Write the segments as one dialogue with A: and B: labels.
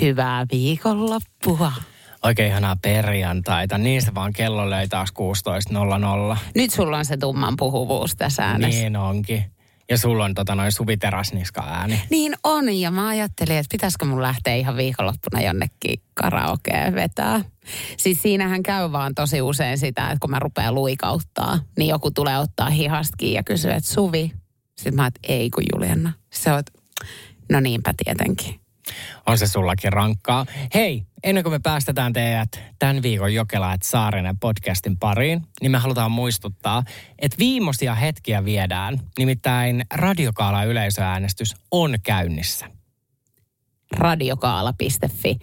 A: Hyvää viikonloppua.
B: Oikein ihanaa perjantaita. Niin se vaan kello löi taas 16.00.
A: Nyt sulla on se tumman puhuvuus tässä äänessä.
B: Niin onkin. Ja sulla on tota noin Suvi Terasniska ääni.
A: Niin on, ja mä ajattelin, että pitäisikö mun lähteä ihan viikonloppuna jonnekin karaokeen vetää. Siis siinähän käy vaan tosi usein sitä, että kun mä rupean luikauttaa, niin joku tulee ottaa hihastakin ja kysyy, että Suvi. Sitten mä että ei kun Juliana. Se on, no niinpä tietenkin.
B: On se sullakin rankkaa. Hei, ennen kuin me päästetään teidät tämän viikon Jokelaat Saarinen podcastin pariin, niin me halutaan muistuttaa, että viimeisiä hetkiä viedään. Nimittäin Radiokaala yleisöäänestys on käynnissä.
A: Radiokaala.fi.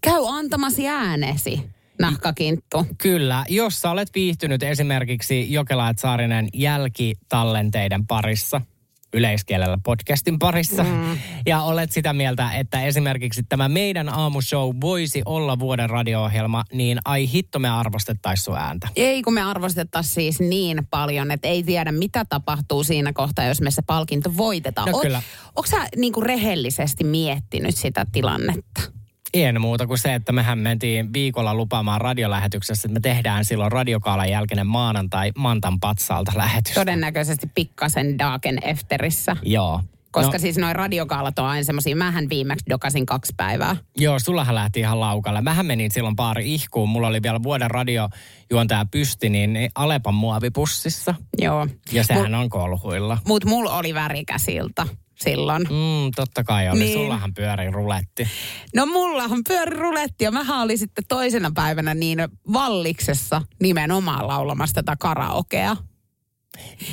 A: Käy antamasi äänesi, nahkakinttu.
B: Kyllä, jos sä olet viihtynyt esimerkiksi Jokelaat Saarinen jälkitallenteiden parissa – yleiskielellä podcastin parissa. Mm. Ja olet sitä mieltä, että esimerkiksi tämä meidän aamushow voisi olla vuoden radio-ohjelma, niin ai hitto me arvostettaisiin sun ääntä.
A: Ei kun me arvostettaisiin siis niin paljon, että ei tiedä mitä tapahtuu siinä kohtaa, jos me se palkinto voitetaan.
B: No, kyllä.
A: Onko sä niinku rehellisesti miettinyt sitä tilannetta?
B: En muuta kuin se, että mehän mentiin viikolla lupaamaan radiolähetyksessä, että me tehdään silloin radiokaalan jälkeinen maanantai Mantan patsalta lähetys.
A: Todennäköisesti pikkasen Dagen Efterissä.
B: Joo.
A: Koska no, siis noin radiokaalat on aina semmoisia, mähän viimeksi dokasin kaksi päivää.
B: Joo, sullahan lähti ihan laukalle. Mähän menin silloin pari ihkuun. Mulla oli vielä vuoden radiojuontaja pysti, niin Alepan muovipussissa.
A: Joo.
B: Ja sehän Mut, on kolhuilla.
A: Mut mulla oli värikäsiltä silloin.
B: Mm, totta kai oli. Niin. Sullahan pyöri ruletti.
A: No mullahan pyöri ruletti ja mähän oli sitten toisena päivänä niin valliksessa nimenomaan laulamassa tätä karaokea.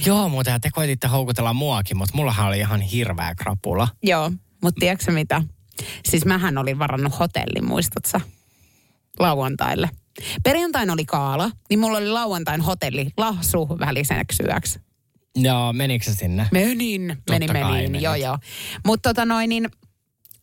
B: Joo, mutta te koititte houkutella muakin, mutta mullahan oli ihan hirveä krapula.
A: Joo, mutta tiedätkö mitä? Siis mähän olin varannut hotellin, muistatko Lauantaille. Perjantain oli kaala, niin mulla oli lauantain hotelli lahsu väliseksi yöksi.
B: Joo, menikö se sinne?
A: Menin, meni, menin, joo joo. Mutta tota noin, niin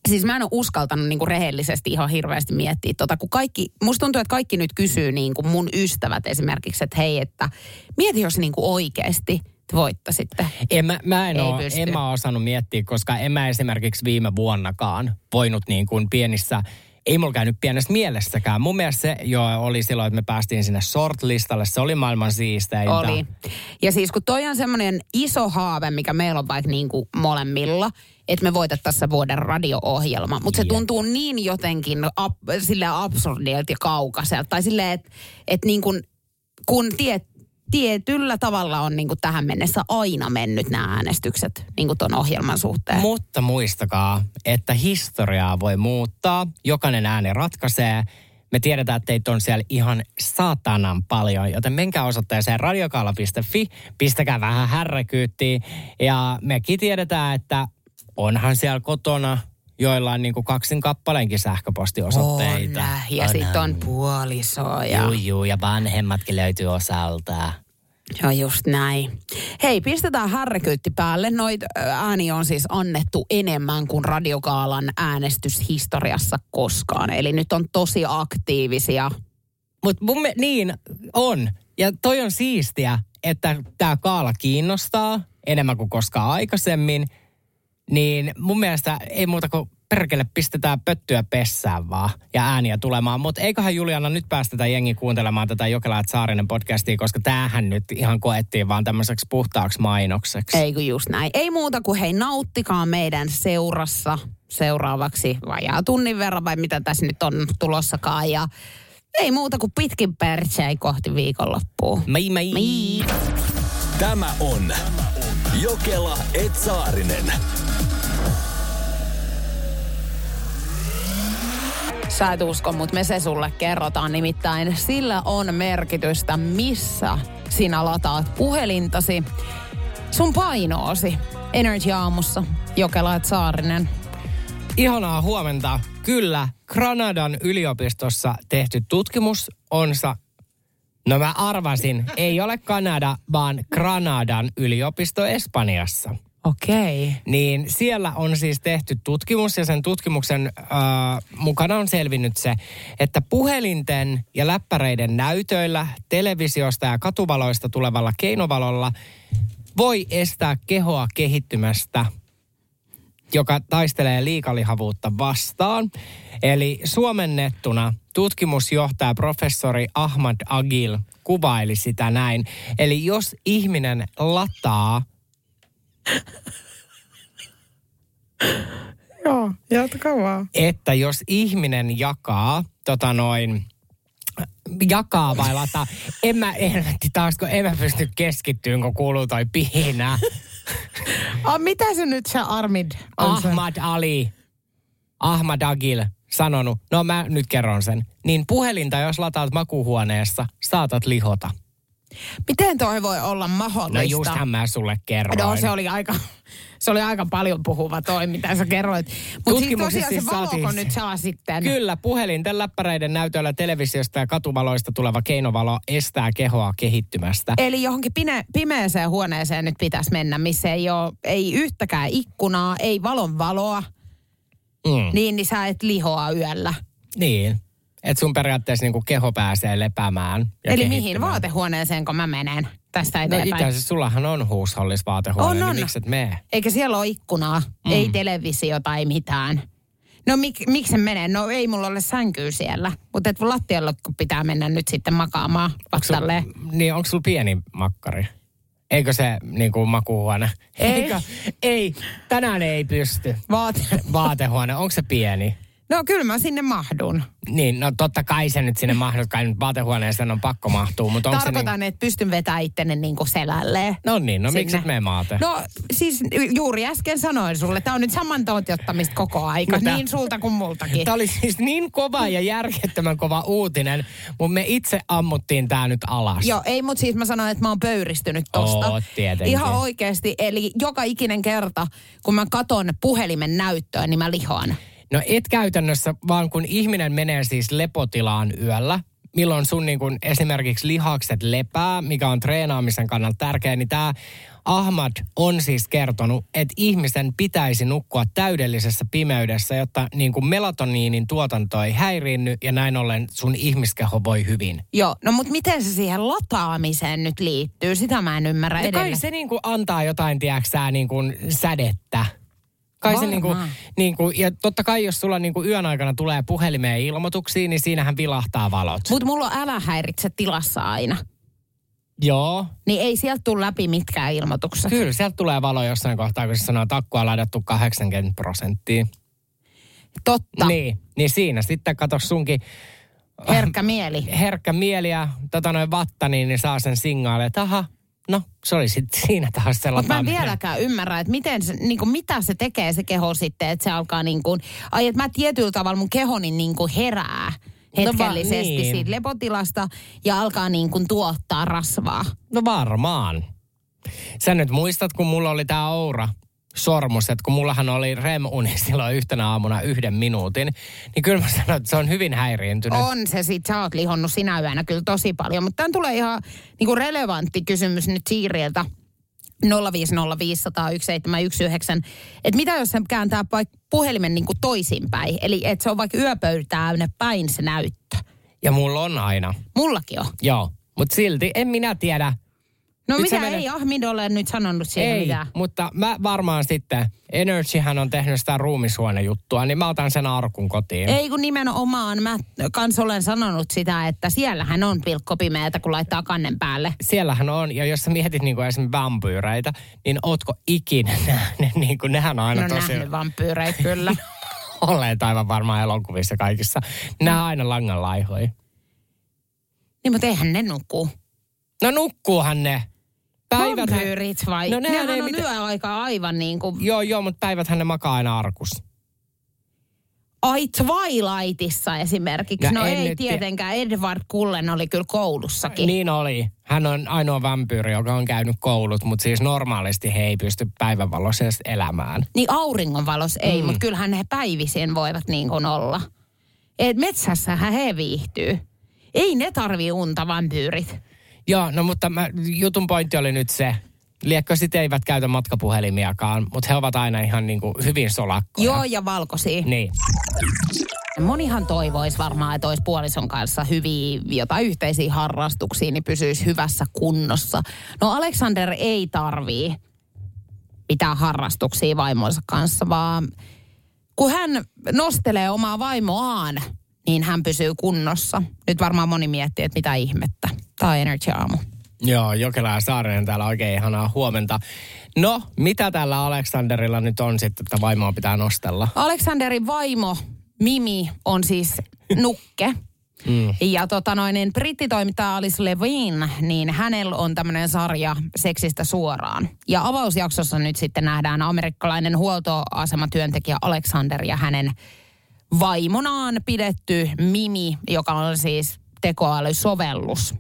A: Siis mä en ole uskaltanut niinku rehellisesti ihan hirveästi miettiä tota, kun kaikki, musta tuntuu, että kaikki nyt kysyy niinku mun ystävät esimerkiksi, että hei, että mieti jos niinku oikeasti voittasitte.
B: En mä, mä en, ole, en mä osannut miettiä, koska en mä esimerkiksi viime vuonnakaan voinut niin kuin pienissä ei mulla käynyt pienessä mielessäkään. Mun mielestä se jo oli silloin, että me päästiin sinne shortlistalle. Se oli maailman siisteintä.
A: Oli. Ja siis kun toi on semmoinen iso haave, mikä meillä on vaikka niin kuin molemmilla, että me voitettaisiin vuoden radio-ohjelma. Mutta se tuntuu niin jotenkin ab, sille absurdilta ja kaukaiselta. Tai silleen, että et niin kuin, kun tiet, tietyllä tavalla on niin kuin tähän mennessä aina mennyt nämä äänestykset niin ton ohjelman suhteen.
B: Mutta muistakaa, että historiaa voi muuttaa. Jokainen ääni ratkaisee. Me tiedetään, että teitä on siellä ihan saatanan paljon, joten menkää osoitteeseen radiokaala.fi, pistäkää vähän härräkyyttiin. Ja mekin tiedetään, että onhan siellä kotona joillain niin kuin kaksin kappaleenkin sähköpostiosoitteita. On,
A: ja sitten on puoliso. Ja...
B: Juu, juu, ja vanhemmatkin löytyy osalta.
A: Joo, just näin. Hei, pistetään härräkyytti päälle. Noit ääni on siis annettu enemmän kuin radiokaalan äänestyshistoriassa koskaan. Eli nyt on tosi aktiivisia.
B: Mutta niin on. Ja toi on siistiä, että tämä kaala kiinnostaa enemmän kuin koskaan aikaisemmin – niin mun mielestä ei muuta kuin perkele pistetään pöttyä pessään vaan ja ääniä tulemaan. Mutta eiköhän Juliana nyt päästetä jengi kuuntelemaan tätä Jokelaat Saarinen podcastia, koska tämähän nyt ihan koettiin vaan tämmöiseksi puhtaaksi mainokseksi.
A: Ei kun just näin. Ei muuta kuin hei nauttikaa meidän seurassa seuraavaksi vajaa tunnin verran vai mitä tässä nyt on tulossakaan. Ja ei muuta kuin pitkin pertsei kohti viikonloppua.
B: Mai mai. mai.
C: Tämä on Jokela Etsaarinen.
A: Sä et usko, mutta me se sulle kerrotaan. Nimittäin sillä on merkitystä, missä sinä lataat puhelintasi. Sun painoosi. Energy aamussa. Jokelaat Saarinen.
B: Ihanaa huomenta. Kyllä, Granadan yliopistossa tehty tutkimus onsa No mä arvasin, ei ole Kanada, vaan Granadan yliopisto Espanjassa.
A: Okei. Okay.
B: Niin siellä on siis tehty tutkimus ja sen tutkimuksen äh, mukana on selvinnyt se, että puhelinten ja läppäreiden näytöillä, televisiosta ja katuvaloista tulevalla keinovalolla voi estää kehoa kehittymästä joka taistelee liikalihavuutta vastaan. Eli suomennettuna tutkimusjohtaja professori Ahmad Agil kuvaili sitä näin. Eli jos ihminen lataa
A: Joo, jatka vaan.
B: että jos ihminen jakaa tota noin, jakaa vai lataa, en mä, en, taas kun en mä pysty keskittyyn, kun kuuluu toi pihinä.
A: Ah, mitä se nyt se Armid on se?
B: Ahmad Ali, Ahmad Agil sanonut, no mä nyt kerron sen, niin puhelinta jos lataat makuuhuoneessa, saatat lihota.
A: Miten toi voi olla
B: No
A: mahdollista?
B: justhan mä sulle kerroin.
A: No se oli aika, se oli aika paljon puhuva toi, mitä sä kerroit. Mutta siis tosiaan se
B: siis
A: valoko
B: saatiin-
A: nyt saa sitten?
B: Kyllä, puhelinten, läppäreiden näytöllä televisiosta ja katuvaloista tuleva keinovalo estää kehoa kehittymästä.
A: Eli johonkin pine, pimeeseen huoneeseen nyt pitäisi mennä, missä ei ole ei yhtäkään ikkunaa, ei valon valoa,
B: Mm.
A: niin, niin sä et lihoa yöllä.
B: Niin. Että sun periaatteessa niinku keho pääsee lepäämään. Ja
A: Eli mihin vaatehuoneeseen, kun mä menen tästä
B: No
A: eteenpäin?
B: itse asiassa sullahan on huushollis vaatehuone,
A: On,
B: niin
A: on.
B: miksi et mene?
A: Eikä siellä ole ikkunaa, mm. ei televisiota, ei mitään. No mik, miksi se menee? No ei mulla ole sänkyä siellä. Mutta et lattialle kun pitää mennä nyt sitten makaamaan vastalle.
B: niin, onko sulla pieni makkari? Eikö se niinku makuuhuone?
A: Ei.
B: Eikö? Ei, tänään ei pysty.
A: Vaate.
B: Vaatehuone, onko se pieni?
A: No kyllä mä sinne mahdun.
B: Niin, no totta kai se nyt sinne mahdut, kai nyt vaatehuoneeseen on pakko mahtua, mutta
A: Tarkoitan, että pystyn vetämään itteni niin kuin selälleen.
B: No niin, no miksi mene maate?
A: No siis juuri äsken sanoin sulle, tämä on nyt saman toteuttamista koko aika,
B: No
A: niin sulta kuin multakin.
B: Tämä oli siis niin kova ja järjettömän kova uutinen, mutta me itse ammuttiin tämä nyt alas.
A: Joo, ei, mutta siis mä sanoin, että mä oon pöyristynyt tosta.
B: Oot tietenkin.
A: Ihan oikeasti, eli joka ikinen kerta, kun mä katon puhelimen näyttöön, niin mä lihoan.
B: No et käytännössä, vaan kun ihminen menee siis lepotilaan yöllä, milloin sun niin kun esimerkiksi lihakset lepää, mikä on treenaamisen kannalta tärkeää, niin tämä Ahmad on siis kertonut, että ihmisen pitäisi nukkua täydellisessä pimeydessä, jotta niin kuin melatoniinin tuotanto ei häiriinny ja näin ollen sun ihmiskeho voi hyvin.
A: Joo, no mutta miten se siihen lataamiseen nyt liittyy? Sitä mä en ymmärrä
B: Ja kai
A: edelleen.
B: se niin kuin antaa jotain, tiedäksää, niin kuin sädettä. Kai se niin kuin,
A: Varmaan.
B: niin kuin, ja totta kai jos sulla niin kuin yön aikana tulee puhelimeen ilmoituksia, niin siinähän vilahtaa valot.
A: Mutta mulla on älä häiritse tilassa aina.
B: Joo,
A: Niin ei sieltä tule läpi mitkään ilmoitukset.
B: kyllä sieltä tulee valo jossain kohtaa, kun se sanoo, että akkua on ladattu 80 prosenttia.
A: Totta, niin.
B: Niin, siinä sitten kato sunkin
A: herkkä mieli.
B: herkkä mieli ja tota noin vatta, niin, niin saa sen signaalin, että aha, no se oli sitten siinä taas se
A: Mutta mä en vieläkään ymmärrä, että miten se, niin kuin, mitä se tekee se keho sitten, että se alkaa niin kuin, ai että mä tietyllä tavalla mun kehoni niin kuin herää hetkellisesti
B: No niin.
A: siitä lepotilasta ja alkaa niin kuin tuottaa rasvaa.
B: No varmaan. Sä nyt muistat, kun mulla oli tää Oura sormus, että kun mullahan oli REM-uni silloin yhtenä aamuna yhden minuutin, niin kyllä mä sanoin, että se on hyvin häiriintynyt.
A: On se sit, sä oot lihonnut sinä yönä kyllä tosi paljon, mutta tämän tulee ihan niin kuin relevantti kysymys nyt Siiriltä. 050501719. Että mitä jos se kääntää paik- puhelimen niin kuin toisinpäin? Eli että se on vaikka yöpöytään päin se näyttö.
B: Ja mulla on aina.
A: Mullakin on.
B: Joo. Mutta silti en minä tiedä.
A: No
B: Nyt
A: mitä
B: menet-
A: ei Ahmid ole nyt sanonut siihen
B: Ei,
A: mitään.
B: mutta mä varmaan sitten, Energyhän on tehnyt sitä ruumisuonejuttua, niin mä otan sen arkun kotiin.
A: Ei kun nimenomaan mä kans olen sanonut sitä, että siellähän on pilkkopimeätä, kun laittaa kannen päälle.
B: Siellähän on, ja jos sä mietit niin kuin esimerkiksi vampyyreitä, niin ootko ikinä nähnyt, niin kuin nehän on aina
A: No
B: tosi...
A: nähnyt vampyyreitä kyllä.
B: olleet aivan varmaan elokuvissa kaikissa. Nämä on aina langan laihoja.
A: niin mutta eihän ne nuku.
B: No nukkuuhan ne. Päivät
A: Vampyyrit vai?
B: No
A: No
B: nehän
A: Nehän
B: ei
A: on
B: mitä-
A: yöaika aivan niin kuin...
B: Joo, joo, mutta päiväthän ne makaa aina arkus.
A: Ai Twilightissa esimerkiksi.
B: Ja
A: No
B: en
A: ei
B: nyt tie-
A: tietenkään. Edward Cullen oli kyllä koulussakin.
B: Niin oli. Hän on ainoa vampyyri, joka on käynyt koulut, mutta siis normaalisti he ei pysty päivänvalossa elämään.
A: Niin auringonvalos ei,
B: Mm.
A: mutta kyllähän he päivisien voivat niin kuin olla. Et metsässähän he viihtyy. Ei ne tarvii unta vampyyrit.
B: Joo, no mutta mä, jutun pointti oli nyt se, liekkö sit eivät käytä matkapuhelimiakaan, mutta he ovat aina ihan niin kuin hyvin solakkoja.
A: Joo, ja valkoisia.
B: Niin.
A: Monihan toivoisi varmaan, että olisi puolison kanssa hyviä jotain yhteisiä harrastuksia, niin pysyisi hyvässä kunnossa. No Alexander ei tarvii. mitään harrastuksia vaimonsa kanssa, vaan kun hän nostelee omaa vaimoaan, niin hän pysyy kunnossa. Nyt varmaan moni miettii, että mitä ihmettä. Tämä on Energy Aamu.
B: Joo, Jokela ja Saarinen täällä oikein ihanaa huomenta. No, mitä tällä Aleksanderilla nyt on sitten, että vaimoa pitää nostella?
A: Aleksanderin vaimo Mimi on siis nukke. Mm. Ja tota noin, niin brittitoimittaja Alice Levine, niin hänellä on tämmöinen sarja seksistä suoraan. Ja avausjaksossa nyt sitten nähdään amerikkalainen huoltoasematyöntekijä Alexander ja hänen vaimonaan pidetty Mimi, joka on siis tekoälysovellus.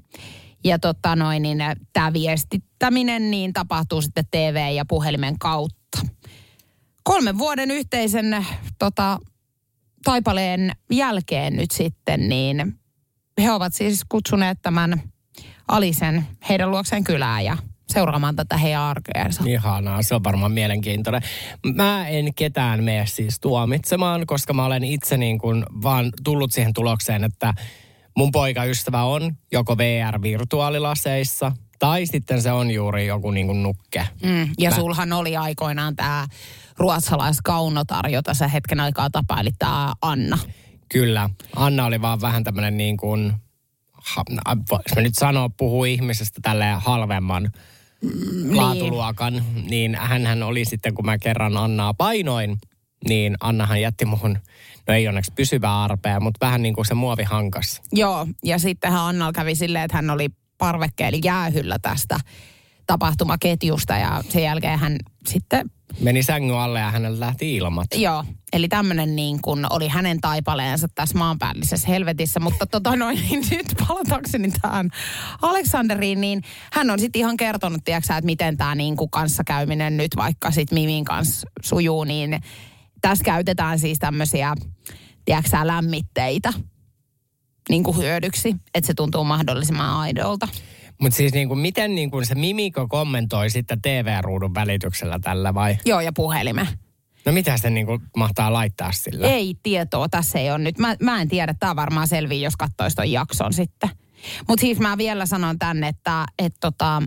A: Ja tota noin, niin tämä viestittäminen niin tapahtuu sitten TV- ja puhelimen kautta. Kolmen vuoden yhteisen tota, taipaleen jälkeen nyt sitten, niin he ovat siis kutsuneet tämän Alisen heidän luokseen kylään ja seuraamaan tätä heidän arkeensa.
B: Ihanaa, se on varmaan mielenkiintoinen. Mä en ketään mene siis tuomitsemaan, koska mä olen itse niin kuin vaan tullut siihen tulokseen, että mun poikaystävä on joko VR-virtuaalilaseissa tai sitten se on juuri joku niin kuin nukke.
A: Mm, ja Mä... sulhan oli aikoinaan tämä ruotsalaiskaunotar, jota sä hetken aikaa tapailit, tämä Anna.
B: Kyllä. Anna oli vaan vähän tämmöinen niin kuin, jos mä nyt sanoo, puhuu ihmisestä tälle halvemman mm, laatuluokan, niin, niin hän oli sitten, kun mä kerran Annaa painoin, niin Annahan jätti muhun, no ei onneksi pysyvää arpea, mutta vähän niin kuin se muovi hankas.
A: Joo, ja sittenhän Annalla kävi silleen, että hän oli parvekkeeli jäähyllä tästä tapahtumaketjusta ja sen jälkeen hän sitten...
B: Meni sängyn alle ja hänellä lähti ilmat.
A: Joo, eli tämmöinen niin kuin oli hänen taipaleensa tässä maanpäällisessä helvetissä. Mutta tota noin, niin nyt palatakseni tähän Aleksanderiin, niin hän on sitten ihan kertonut, tiedätkö, että miten tämä niin kuin kanssakäyminen nyt vaikka sitten Mimin kanssa sujuu, niin tässä käytetään siis tämmöisiä, tiedätkö, lämmitteitä niin kuin hyödyksi, että se tuntuu mahdollisimman aidolta.
B: Mutta siis niin kuin, miten niin kuin se Mimiko kommentoi sitten TV-ruudun välityksellä tällä vai?
A: Joo, ja puhelime.
B: No mitä se niin kuin mahtaa laittaa sillä?
A: Ei tietoa, tässä ei ole nyt. Mä, mä en tiedä, tämä varmaan selvii, jos katsoisi ton jakson sitten. Mutta siis mä vielä sanon tänne, että et tota,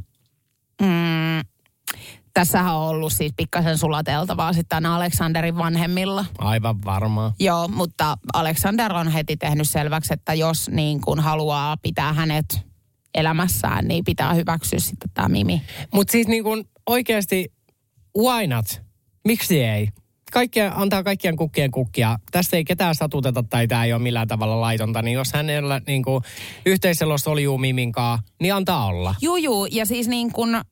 A: mm, Tässähän on ollut siis pikkasen sulateltavaa sitten Aleksanderin vanhemmilla.
B: Aivan varmaa.
A: Joo, mutta Aleksander on heti tehnyt selväksi, että jos niin kuin haluaa pitää hänet elämässään, niin pitää hyväksyä sitten tämä Mimi.
B: Mutta siis niin kuin oikeasti, why not? Miksi ei? Kaikkia, antaa kaikkien kukkien kukkia. Tässä ei ketään satuteta tai tämä ei ole millään tavalla laitonta, niin jos hänellä niin kuin, yhteisellä soljuu miminkaa, niin antaa olla.
A: Juu, juu. Ja siis niin kuin, äh,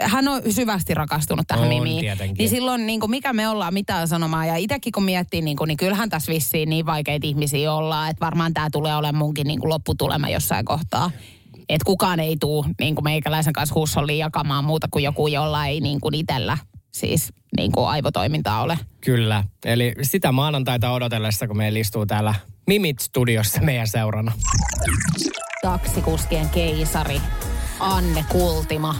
A: hän on syvästi rakastunut tähän on, mimiin. Tietenkin. Niin silloin niin kuin, mikä me ollaan mitään sanomaan. Ja itsekin kun miettii, niin, kuin, niin kyllähän tässä vissiin niin vaikeita ihmisiä ollaan, että varmaan tämä tulee olemaan munkin niin kuin lopputulema jossain kohtaa. Että kukaan ei tule niin kuin meikäläisen kanssa huussolliin jakamaan muuta kuin joku, jolla ei niin kuin itsellä siis niin kuin aivotoimintaa ole.
B: Kyllä. Eli sitä maanantaita odotellessa, kun meillä istuu täällä Mimit-studiossa meidän seurana.
A: Taksikuskien keisari Anne Kultima.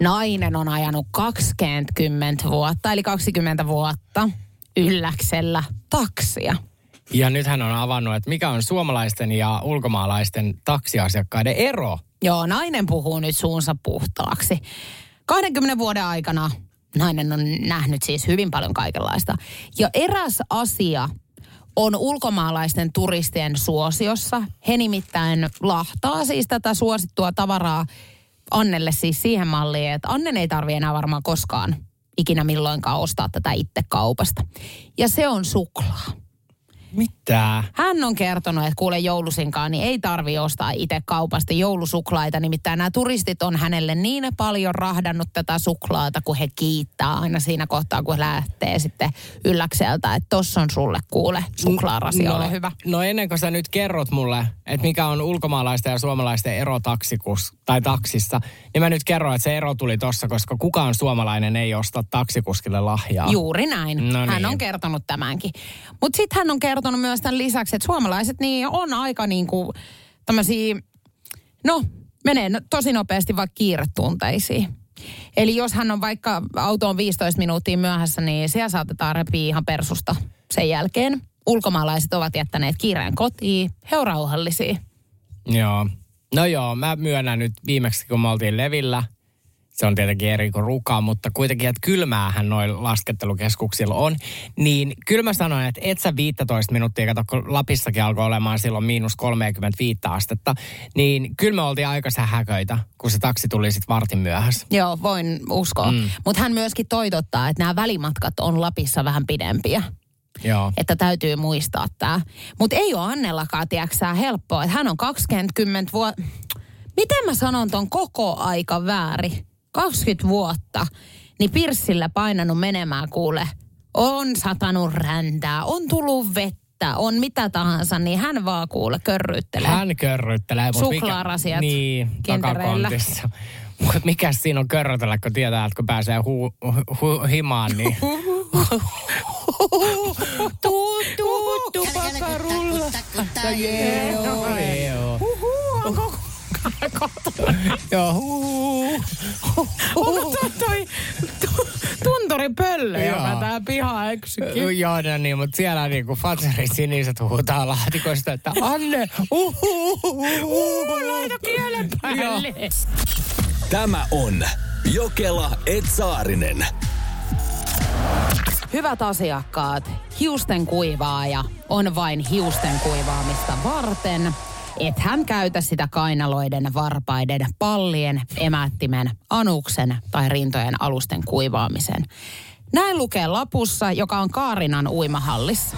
A: Nainen on ajanut 20 vuotta, eli 20 vuotta ylläksellä taksia.
B: Ja nyt hän on avannut, että mikä on suomalaisten ja ulkomaalaisten taksiasiakkaiden ero.
A: Joo, nainen puhuu nyt suunsa puhtaaksi. 20 vuoden aikana nainen on nähnyt siis hyvin paljon kaikenlaista. Ja eräs asia on ulkomaalaisten turistien suosiossa. He nimittäin lahtaa siis tätä suosittua tavaraa Annelle siis siihen malliin, että Annen ei tarvi enää varmaan koskaan ikinä milloinkaan ostaa tätä itse kaupasta. Ja se on suklaa.
B: Mitä?
A: Hän on kertonut, että kuule joulusinkaan, niin ei tarvi ostaa itse kaupasta joulusuklaita. Nimittäin nämä turistit on hänelle niin paljon rahdannut tätä suklaata, kun he kiittää aina siinä kohtaa, kun he lähtee sitten ylläkseltä, että tossa on sulle kuule suklaarasi, no, ole hyvä.
B: No ennen kuin sä nyt kerrot mulle, että mikä on ulkomaalaisten ja suomalaisten ero taksikus, tai taksissa, niin mä nyt kerron, että se ero tuli tossa, koska kukaan suomalainen ei osta taksikuskille lahjaa.
A: Juuri näin. No niin. Hän on kertonut tämänkin. Mutta sitten hän on kertonut myös tämän lisäksi, että suomalaiset niin on aika niin kuin tämmöisiä, no menee tosi nopeasti vaikka kiiretunteisiin. Eli jos hän on vaikka autoon 15 minuuttia myöhässä, niin siellä saatetaan repiä ihan persusta sen jälkeen. Ulkomaalaiset ovat jättäneet kiireen kotiin, he on rauhallisia.
B: Joo. No joo, mä myönnän nyt viimeksi, kun me oltiin Levillä, se on tietenkin eri kuin ruka, mutta kuitenkin, että kylmäähän noin laskettelukeskuksilla on. Niin kyllä mä sanoin, että et sä 15 minuuttia, kato kun Lapissakin alkoi olemaan silloin miinus 35 astetta, niin kyllä me oltiin aika sähäköitä, kun se taksi tuli sitten vartin myöhässä.
A: Joo, voin uskoa. Mm. Mutta hän myöskin toitottaa, että nämä välimatkat on Lapissa vähän pidempiä.
B: Joo.
A: Että täytyy muistaa tämä. Mutta ei ole Annellakaan, tiedäksää, helppoa. Että hän on 20 vuotta... Miten mä sanon ton koko aika väärin? 20 vuotta. Niin Pirssillä painanut menemään kuule. On satanut räntää, on tullut vettä, on mitä tahansa, niin hän vaan kuule körryttelee.
B: Hän mikä-
A: Suklaarasiat
B: Niin, takakontissa. Mutta mikä siinä on körrytellä, kun tietää, että kun pääsee hu, hu, himaan, niin... tuu, tuu, tupakarulla. Joo, joo. Joo, huu.
A: Onko toi, toi tu- tunturipöllö,
B: Joo.
A: joka tää piha eksykin?
B: Joo, no niin, mutta siellä niinku Fatserin siniset huutaa laatikosta, että Anne, uhu, uhu,
A: Laita kielen päälle.
C: Tämä on Jokela Etsaarinen.
A: Hyvät asiakkaat, hiusten kuivaaja on vain hiusten kuivaamista varten. Et hän käytä sitä kainaloiden, varpaiden, pallien, emättimen, anuksen tai rintojen alusten kuivaamiseen. Näin lukee lapussa, joka on Kaarinan uimahallissa.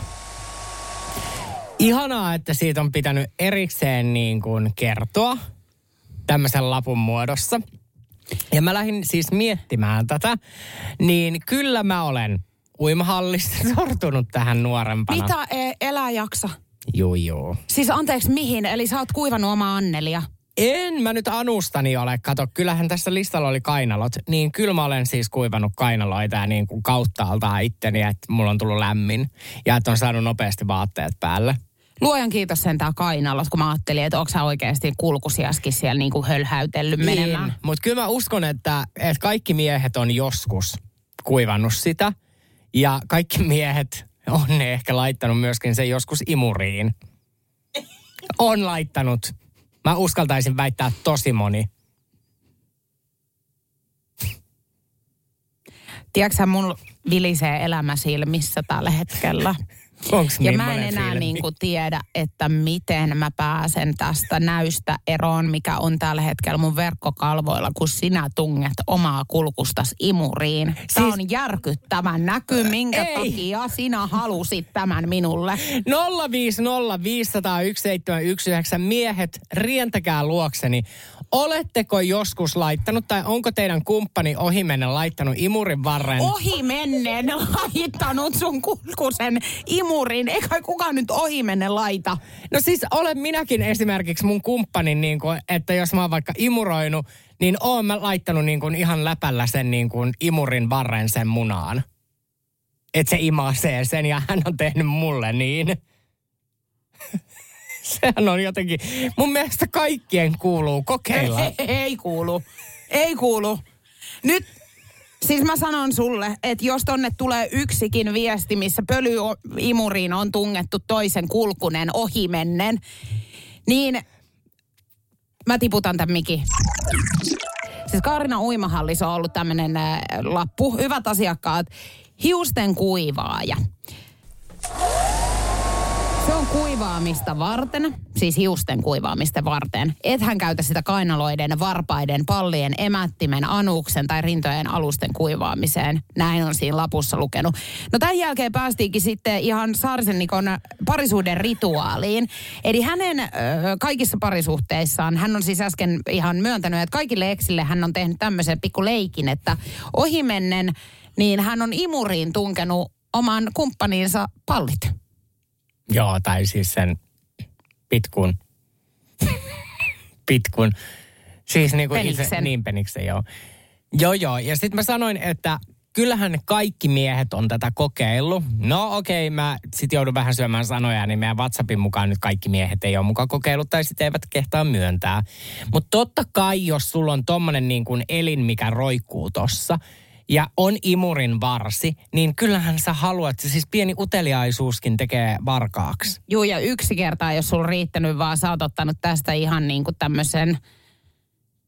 B: Ihanaa, että siitä on pitänyt erikseen niin kuin kertoa tämmöisen lapun muodossa. Ja mä lähdin siis miettimään tätä, niin kyllä mä olen uimahallista sortunut tähän nuorempana.
A: Mitä e- elää jaksa?
B: Juu, juu.
A: Siis anteeksi mihin? Eli sä oot kuivannut omaa Annelia.
B: En mä nyt anustani ole. Kato, kyllähän tässä listalla oli kainalot. Niin kyllä mä olen siis kuivannut kainaloita ja niin kuin kauttaaltaan itteni, että mulla on tullut lämmin. Ja että on saanut nopeasti vaatteet päälle.
A: Luojan kiitos sentään kainalot, kun mä ajattelin, että onko sä oikeasti kulkusiaskin siellä niinku hölhäytellyt menemään.
B: Mutta kyllä mä uskon, että, että kaikki miehet on joskus kuivannut sitä. Ja kaikki miehet on ne ehkä laittanut myöskin sen joskus imuriin. On laittanut. Mä uskaltaisin väittää tosi moni.
A: Tiedätkö mun vilisee elämä silmissä tällä hetkellä.
B: Onks
A: Ja
B: niin
A: mä en enää
B: silmi?
A: niinku tiedä, että miten mä pääsen tästä näystä eroon, mikä on tällä hetkellä mun verkkokalvoilla, kun sinä tunget omaa kulkustas imuriin. Tämä
B: Siis-
A: on järkyttävän näky, minkä
B: Ei.
A: takia sinä halusit tämän minulle.
B: 050501719 miehet, rientäkää luokseni. Oletteko joskus laittanut tai onko teidän kumppani ohimennen laittanut imurin varren?
A: Ohi mennen laittanut sun kulkusen imurin. Eikä kukaan nyt ohi menne laita.
B: No siis olen minäkin esimerkiksi mun kumppanin, niin kuin, että jos mä oon vaikka imuroinut, niin oon mä laittanut niin kuin ihan läpällä sen niin kuin imurin varren sen munaan. Että se imasee sen ja hän on tehnyt mulle niin. Sehän on jotenkin, mun mielestä kaikkien kuuluu kokeilla.
A: Ei, ei kuulu. Ei kuulu. Nyt, siis mä sanon sulle, että jos tonne tulee yksikin viesti, missä pölyimuriin on tungettu toisen kulkunen ohimennen, niin mä tiputan tämän mikin. Siis Kaarina Uimahallissa on ollut tämmöinen äh, lappu. Hyvät asiakkaat, hiusten kuivaaja. Kuivaamista varten, siis hiusten kuivaamista varten. Et hän käytä sitä kainaloiden, varpaiden, pallien, emättimen, anuksen tai rintojen alusten kuivaamiseen. Näin on siinä lapussa lukenut. No tämän jälkeen päästiinkin sitten ihan Saarisen Nikon parisuuden rituaaliin. Eli hänen ö, kaikissa parisuhteissaan, hän on siis äsken ihan myöntänyt, että kaikille eksille hän on tehnyt tämmöisen pikku leikin, että ohimennen, niin hän on imuriin tunkenut oman kumppaninsa pallit.
B: Joo, tai siis sen pitkun. pitkun. Siis niin kuin itse,
A: Peniksen.
B: niin peniksen, joo. Joo, joo. Ja sitten mä sanoin, että kyllähän kaikki miehet on tätä kokeillut. No okei, okay, mä sit joudun vähän syömään sanoja, niin meidän WhatsAppin mukaan nyt kaikki miehet ei ole mukaan kokeillut tai sitten eivät kehtaa myöntää. Mutta totta kai, jos sulla on tommonen niin kuin elin, mikä roikkuu tossa, ja on imurin varsi, niin kyllähän sä haluat, siis pieni uteliaisuuskin tekee varkaaksi.
A: Juu, ja yksi kerta, jos sulla riittänyt, vaan sä oot ottanut tästä ihan niin kuin tämmöisen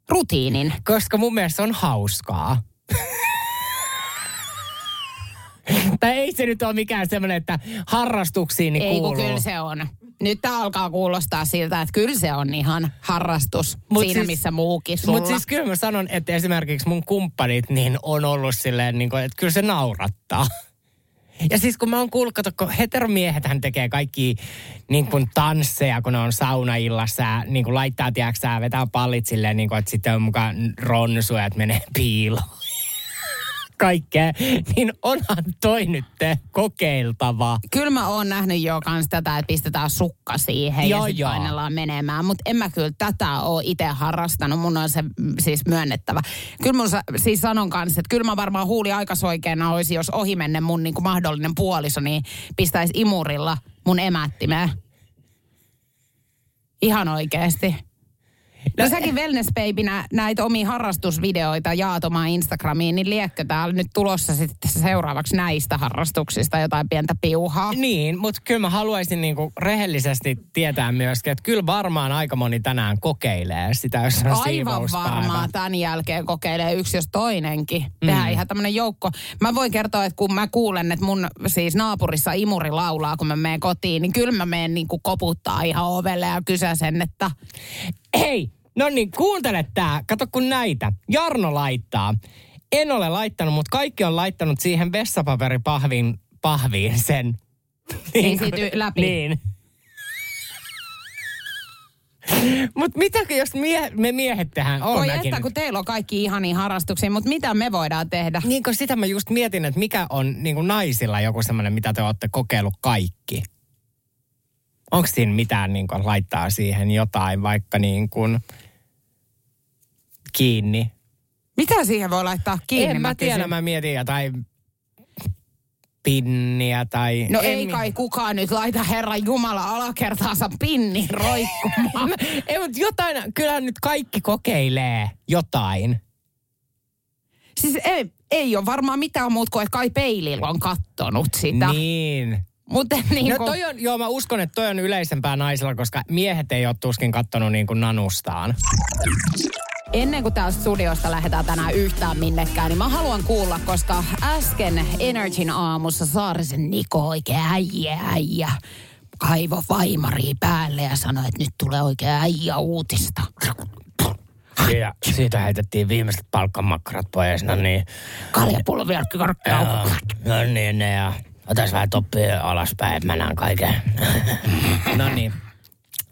A: rutiinin.
B: Koska mun mielestä on hauskaa. tai ei se nyt ole mikään semmoinen, että harrastuksiin niin
A: Ei
B: kuuluu.
A: kyllä se on. Nyt tämä alkaa kuulostaa siltä, että kyllä se on ihan harrastus
B: Mut
A: siinä,
B: siis-
A: missä muukin sulla.
B: Mutta siis kyllä mä sanon, että esimerkiksi mun kumppanit niin on ollut silleen, niin kuin, että kyllä se naurattaa. Ja siis kun mä oon kuullut, kato, kun heteromiehet hän tekee kaikki niin kuin tansseja, kun ne on saunaillassa ja niin kuin laittaa, tiedätkö vetää pallit silleen, niin kuin, että sitten on mukaan ronsuja, että menee piiloon. Kaikkea. Niin onhan toi nyt kokeiltava.
A: Kyllä mä oon nähnyt jo kans tätä, että pistetään sukka siihen
B: Joo,
A: ja sitten painellaan menemään. Mutta en mä kyllä tätä oo itse harrastanut. Mun on se siis myönnettävä. Kyllä mun sa- siis sanon kanssa, että kyllä mä varmaan huuli aikasoikeena olisi, jos ohimenne mun niinku mahdollinen puoliso, niin pistäisi imurilla mun emättimeen. Ihan oikeesti. No säkin Wellness Babynä näitä omia harrastusvideoita jaat omaan Instagramiin, niin liekkö täällä nyt tulossa sitten seuraavaksi näistä harrastuksista jotain pientä piuhaa?
B: Niin, mutta kyllä mä haluaisin niinku rehellisesti tietää myöskin, että kyllä varmaan aika moni tänään kokeilee sitä, jos on
A: Aivan varmaan tämän jälkeen kokeilee yksi jos toinenkin. Tehdään
B: Mm.
A: ihan tämmöinen joukko. Mä voin kertoa, että kun mä kuulen, että mun siis naapurissa imuri laulaa, kun mä menen kotiin, niin kyllä mä menen niin kuin koputtaa ihan ovelle ja kysäsen, että
B: Hei, no niin, kuuntele tää. Kato kun näitä. Jarno laittaa. En ole laittanut, mutta kaikki on laittanut siihen vessapaperipahviin pahviin sen.
A: Niin y- läpi.
B: Niin. Mutta mitä jos mie- me miehet tehdään?
A: Voi että, kun teillä on kaikki ihania harrastuksia, mutta mitä me voidaan tehdä?
B: Niin kun sitä mä just mietin, että mikä on niin kuin naisilla joku semmoinen, mitä te olette kokeillut kaikki. Onko siinä mitään niin kuin, laittaa siihen jotain vaikka niin kuin kiinni?
A: Mitä siihen voi laittaa kiinni?
B: en mä tiedä,
A: kysyn?
B: mä mietin jotain pinniä tai...
A: No
B: en
A: ei kai kukaan nyt laita Herran Jumala alakertaansa pinni roikkumaan.
B: Ei, mutta jotain, kyllä nyt kaikki kokeilee jotain.
A: siis ei, ei ole varmaan mitään muuta kuin, että kai peilillä on kattonut sitä.
B: Niin.
A: Mutta niin
B: No
A: kuin,
B: toi on, joo mä uskon, että toi on yleisempää naisilla, koska miehet ei ole tuskin kattonut niin kuin nanustaan.
A: ennen kuin täältä studiosta lähdetään tänään yhtään minnekään, niin mä haluan kuulla, koska äsken Energyn aamussa Saarisen Niko oikein äijä äijä kaivo vaimari päälle ja sanoi, että nyt tulee oikein äijä uutista.
B: Siitä, siitä heitettiin viimeiset palkkamakkarat pois, no niin.
A: Kaljapullo vielä
B: no niin, ne ja otas vähän toppia alaspäin, mä näen kaiken. no niin.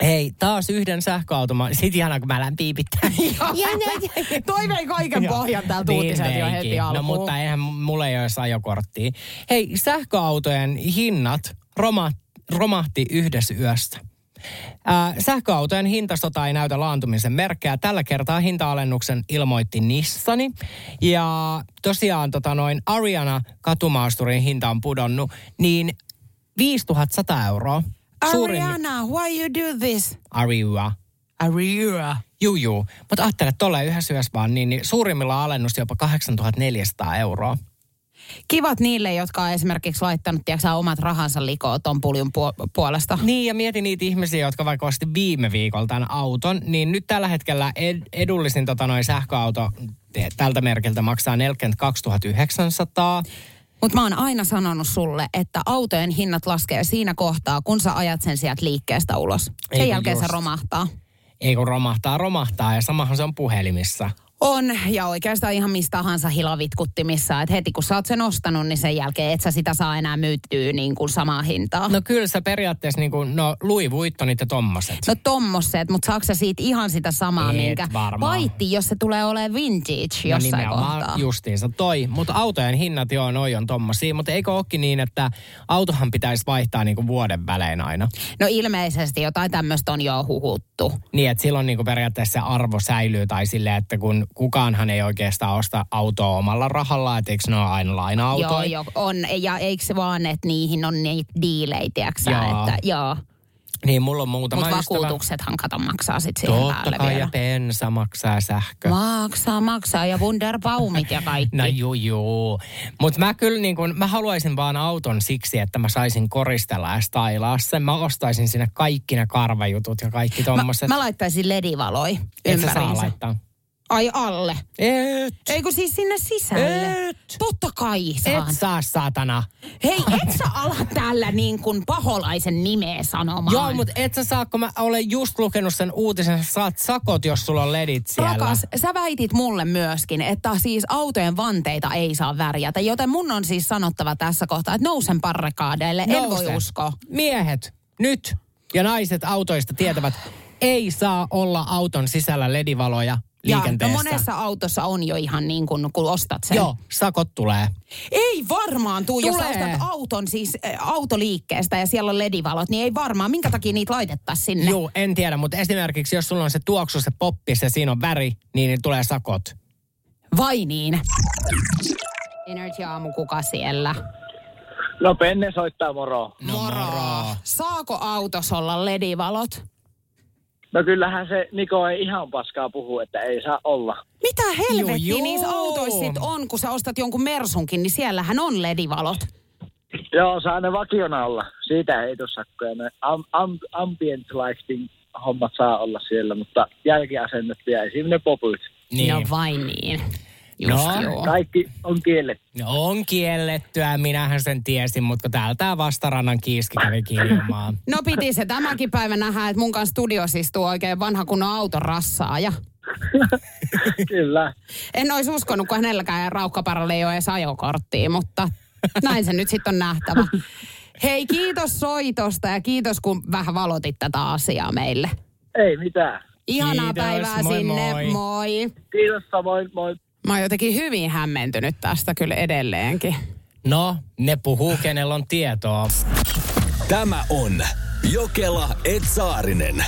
B: Hei, taas yhden sähköautoma. Sitten ihanaa, kun mä lähden piipittää.
A: Toi vei kaiken pohjan täältä uutiselta jo
B: veikin.
A: heti alkuun.
B: No mutta eihän mulla ei ole ajokorttia. Hei, sähköautojen hinnat roma, romahti yhdessä yössä. Ää, sähköautojen hintasota ei näytä laantumisen merkkejä. Tällä kertaa hinta-alennuksen ilmoitti Nissani. Ja tosiaan tota noin Ariana katumaasturin hinta on pudonnut, niin 5100 euroa.
A: Ariana, why you do this?
B: Ariua.
A: Ariana.
B: Juu, juu. Mutta ajattele, tuolla yhdessä yössä vaan, niin, niin suurimmilla alennus jopa 8400 euroa.
A: Kivat niille, jotka on esimerkiksi laittanut tiedätkö, sä, omat rahansa likoon ton puljun puo- puolesta.
B: Niin, ja mietin niitä ihmisiä, jotka vaikka osti viime viikolla tämän auton, niin nyt tällä hetkellä ed- edullisin tota, noin sähköauto te- tältä merkiltä maksaa 42 900.
A: Mutta mä oon aina sanonut sulle, että autojen hinnat laskee siinä kohtaa, kun sä ajat sen sieltä liikkeestä ulos. Sen
B: Eikö
A: jälkeen se
B: just?
A: romahtaa.
B: Ei kun romahtaa, romahtaa, ja samahan se on puhelimissa.
A: On, ja oikeastaan ihan mistä tahansa hilavitkuttimissa. Että heti kun sä oot sen ostanut, niin sen jälkeen et sä sitä saa enää myyttyä niin kuin samaa hintaa.
B: No kyllä sä periaatteessa niin kuin, no Louis Vuittonit ja tommoset.
A: No tommoset, mutta saako sä siitä ihan sitä samaa,
B: Et
A: minkä?
B: varmaan.
A: Paitsi, jos se tulee olemaan vintage
B: No
A: jossain
B: nimenomaan
A: kohtaa.
B: justiinsa toi. Mutta autojen hinnat joo, noi on tommosia. Mutta eikö ookin niin, että autohan pitäisi vaihtaa niinku vuoden välein aina?
A: No ilmeisesti jotain tämmöistä on jo huhuttu.
B: Niin, että silloin niinku periaatteessa se arvo säilyy tai silleen, että kun kukaanhan ei oikeastaan osta autoa omalla rahalla, että eikö ne ole aina laina-autoja?
A: Joo, joo, on. Ja eikö se vaan, että niihin on niitä diilejä, tiedätkö että joo.
B: Niin, mulla on muutama
A: Mutta vakuutuksethan kato maksaa sit siihen
B: Totta
A: päälle
B: kai,
A: vielä.
B: ja bensa maksaa sähkö.
A: Maksaa, maksaa ja Wunderbaumit ja kaikki.
B: No juu, juu. Mutta mä kyllä niin kun, mä haluaisin vaan auton siksi, että mä saisin koristella ja stailaa sen. Mä ostaisin sinne kaikki ne karvajutut ja kaikki
A: mä,
B: tommoset.
A: mä laittaisin ledivaloja
B: Et sä saa
A: ympäriinsä.
B: laittaa.
A: Ai alle.
B: Et.
A: Eikö siis sinne sisälle?
B: Et.
A: Totta kai saan.
B: Et saa saatana.
A: Hei, et sä ala tällä niin kuin paholaisen nimeä sanomaan.
B: Joo, mutta et sä saa, kun mä olen just lukenut sen uutisen, sä saat sakot, jos sulla on ledit siellä.
A: Rakas, sä väitit mulle myöskin, että siis autojen vanteita ei saa värjätä, joten mun on siis sanottava tässä kohtaa, että nousen parrekaadeille, en voi uskoa.
B: Miehet, nyt, ja naiset autoista tietävät, ei saa olla auton sisällä ledivaloja
A: Ja, no
B: liikenteessä.
A: monessa autossa on jo ihan niin kuin, kun ostat sen.
B: Joo, sakot tulee.
A: Ei varmaan tuu, jos sä
B: Tulee.
A: ostat auton siis äh, autoliikkeestä ja siellä on ledivalot, niin ei varmaan. Minkä takia niitä laitettaisiin sinne?
B: Joo, en tiedä, mutta esimerkiksi jos sulla on se tuoksu, se poppi, se siinä on väri, niin, niin tulee sakot.
A: Vai niin? Energy aamu, kuka siellä?
D: No Penne soittaa moro.
B: No moro.
A: Saako autossa olla ledivalot?
D: No kyllähän se Niko ei ihan paskaa puhu, että ei saa olla.
A: Mitä helvettiä niissä autoissa sit on, kun sä ostat jonkun Mersunkin, niin siellähän on ledivalot.
D: Joo, saa ne vakiona olla. Siitä ei tuu sakkoja. Ne am, am, ambient lighting hommat saa olla siellä, mutta jälkiasennettuja esimerkiksi ne poput.
B: Niin.
A: No vai niin. Just
B: No.
A: joo.
D: Kaikki on kielletty.
B: No on kiellettyä, minähän sen tiesin, mutta täällä tää vastarannan kiiski kävi kiljumaan.
A: No piti se tämäkin päivä nähdä, että mun kanssa studiossa istuu oikein vanha kunnon auton rassaaja.
D: Kyllä.
A: En olisi uskonut, kun hänelläkään raukkaparalle ei ole edes ajokorttia, mutta näin se nyt sitten on nähtävä. Hei, kiitos soitosta ja kiitos, kun vähän valotit tätä asiaa meille.
D: Ei mitään.
A: Ihanaa
B: Kiitos,
A: päivää
B: moi
A: sinne,
B: moi.
A: moi.
D: Kiitos samoin, moi.
A: Mä oon jotenkin hyvin hämmentynyt tästä kyllä edelleenkin.
B: No, ne puhuu, kenellä on tietoa.
C: Tämä on Jokela Etsaarinen.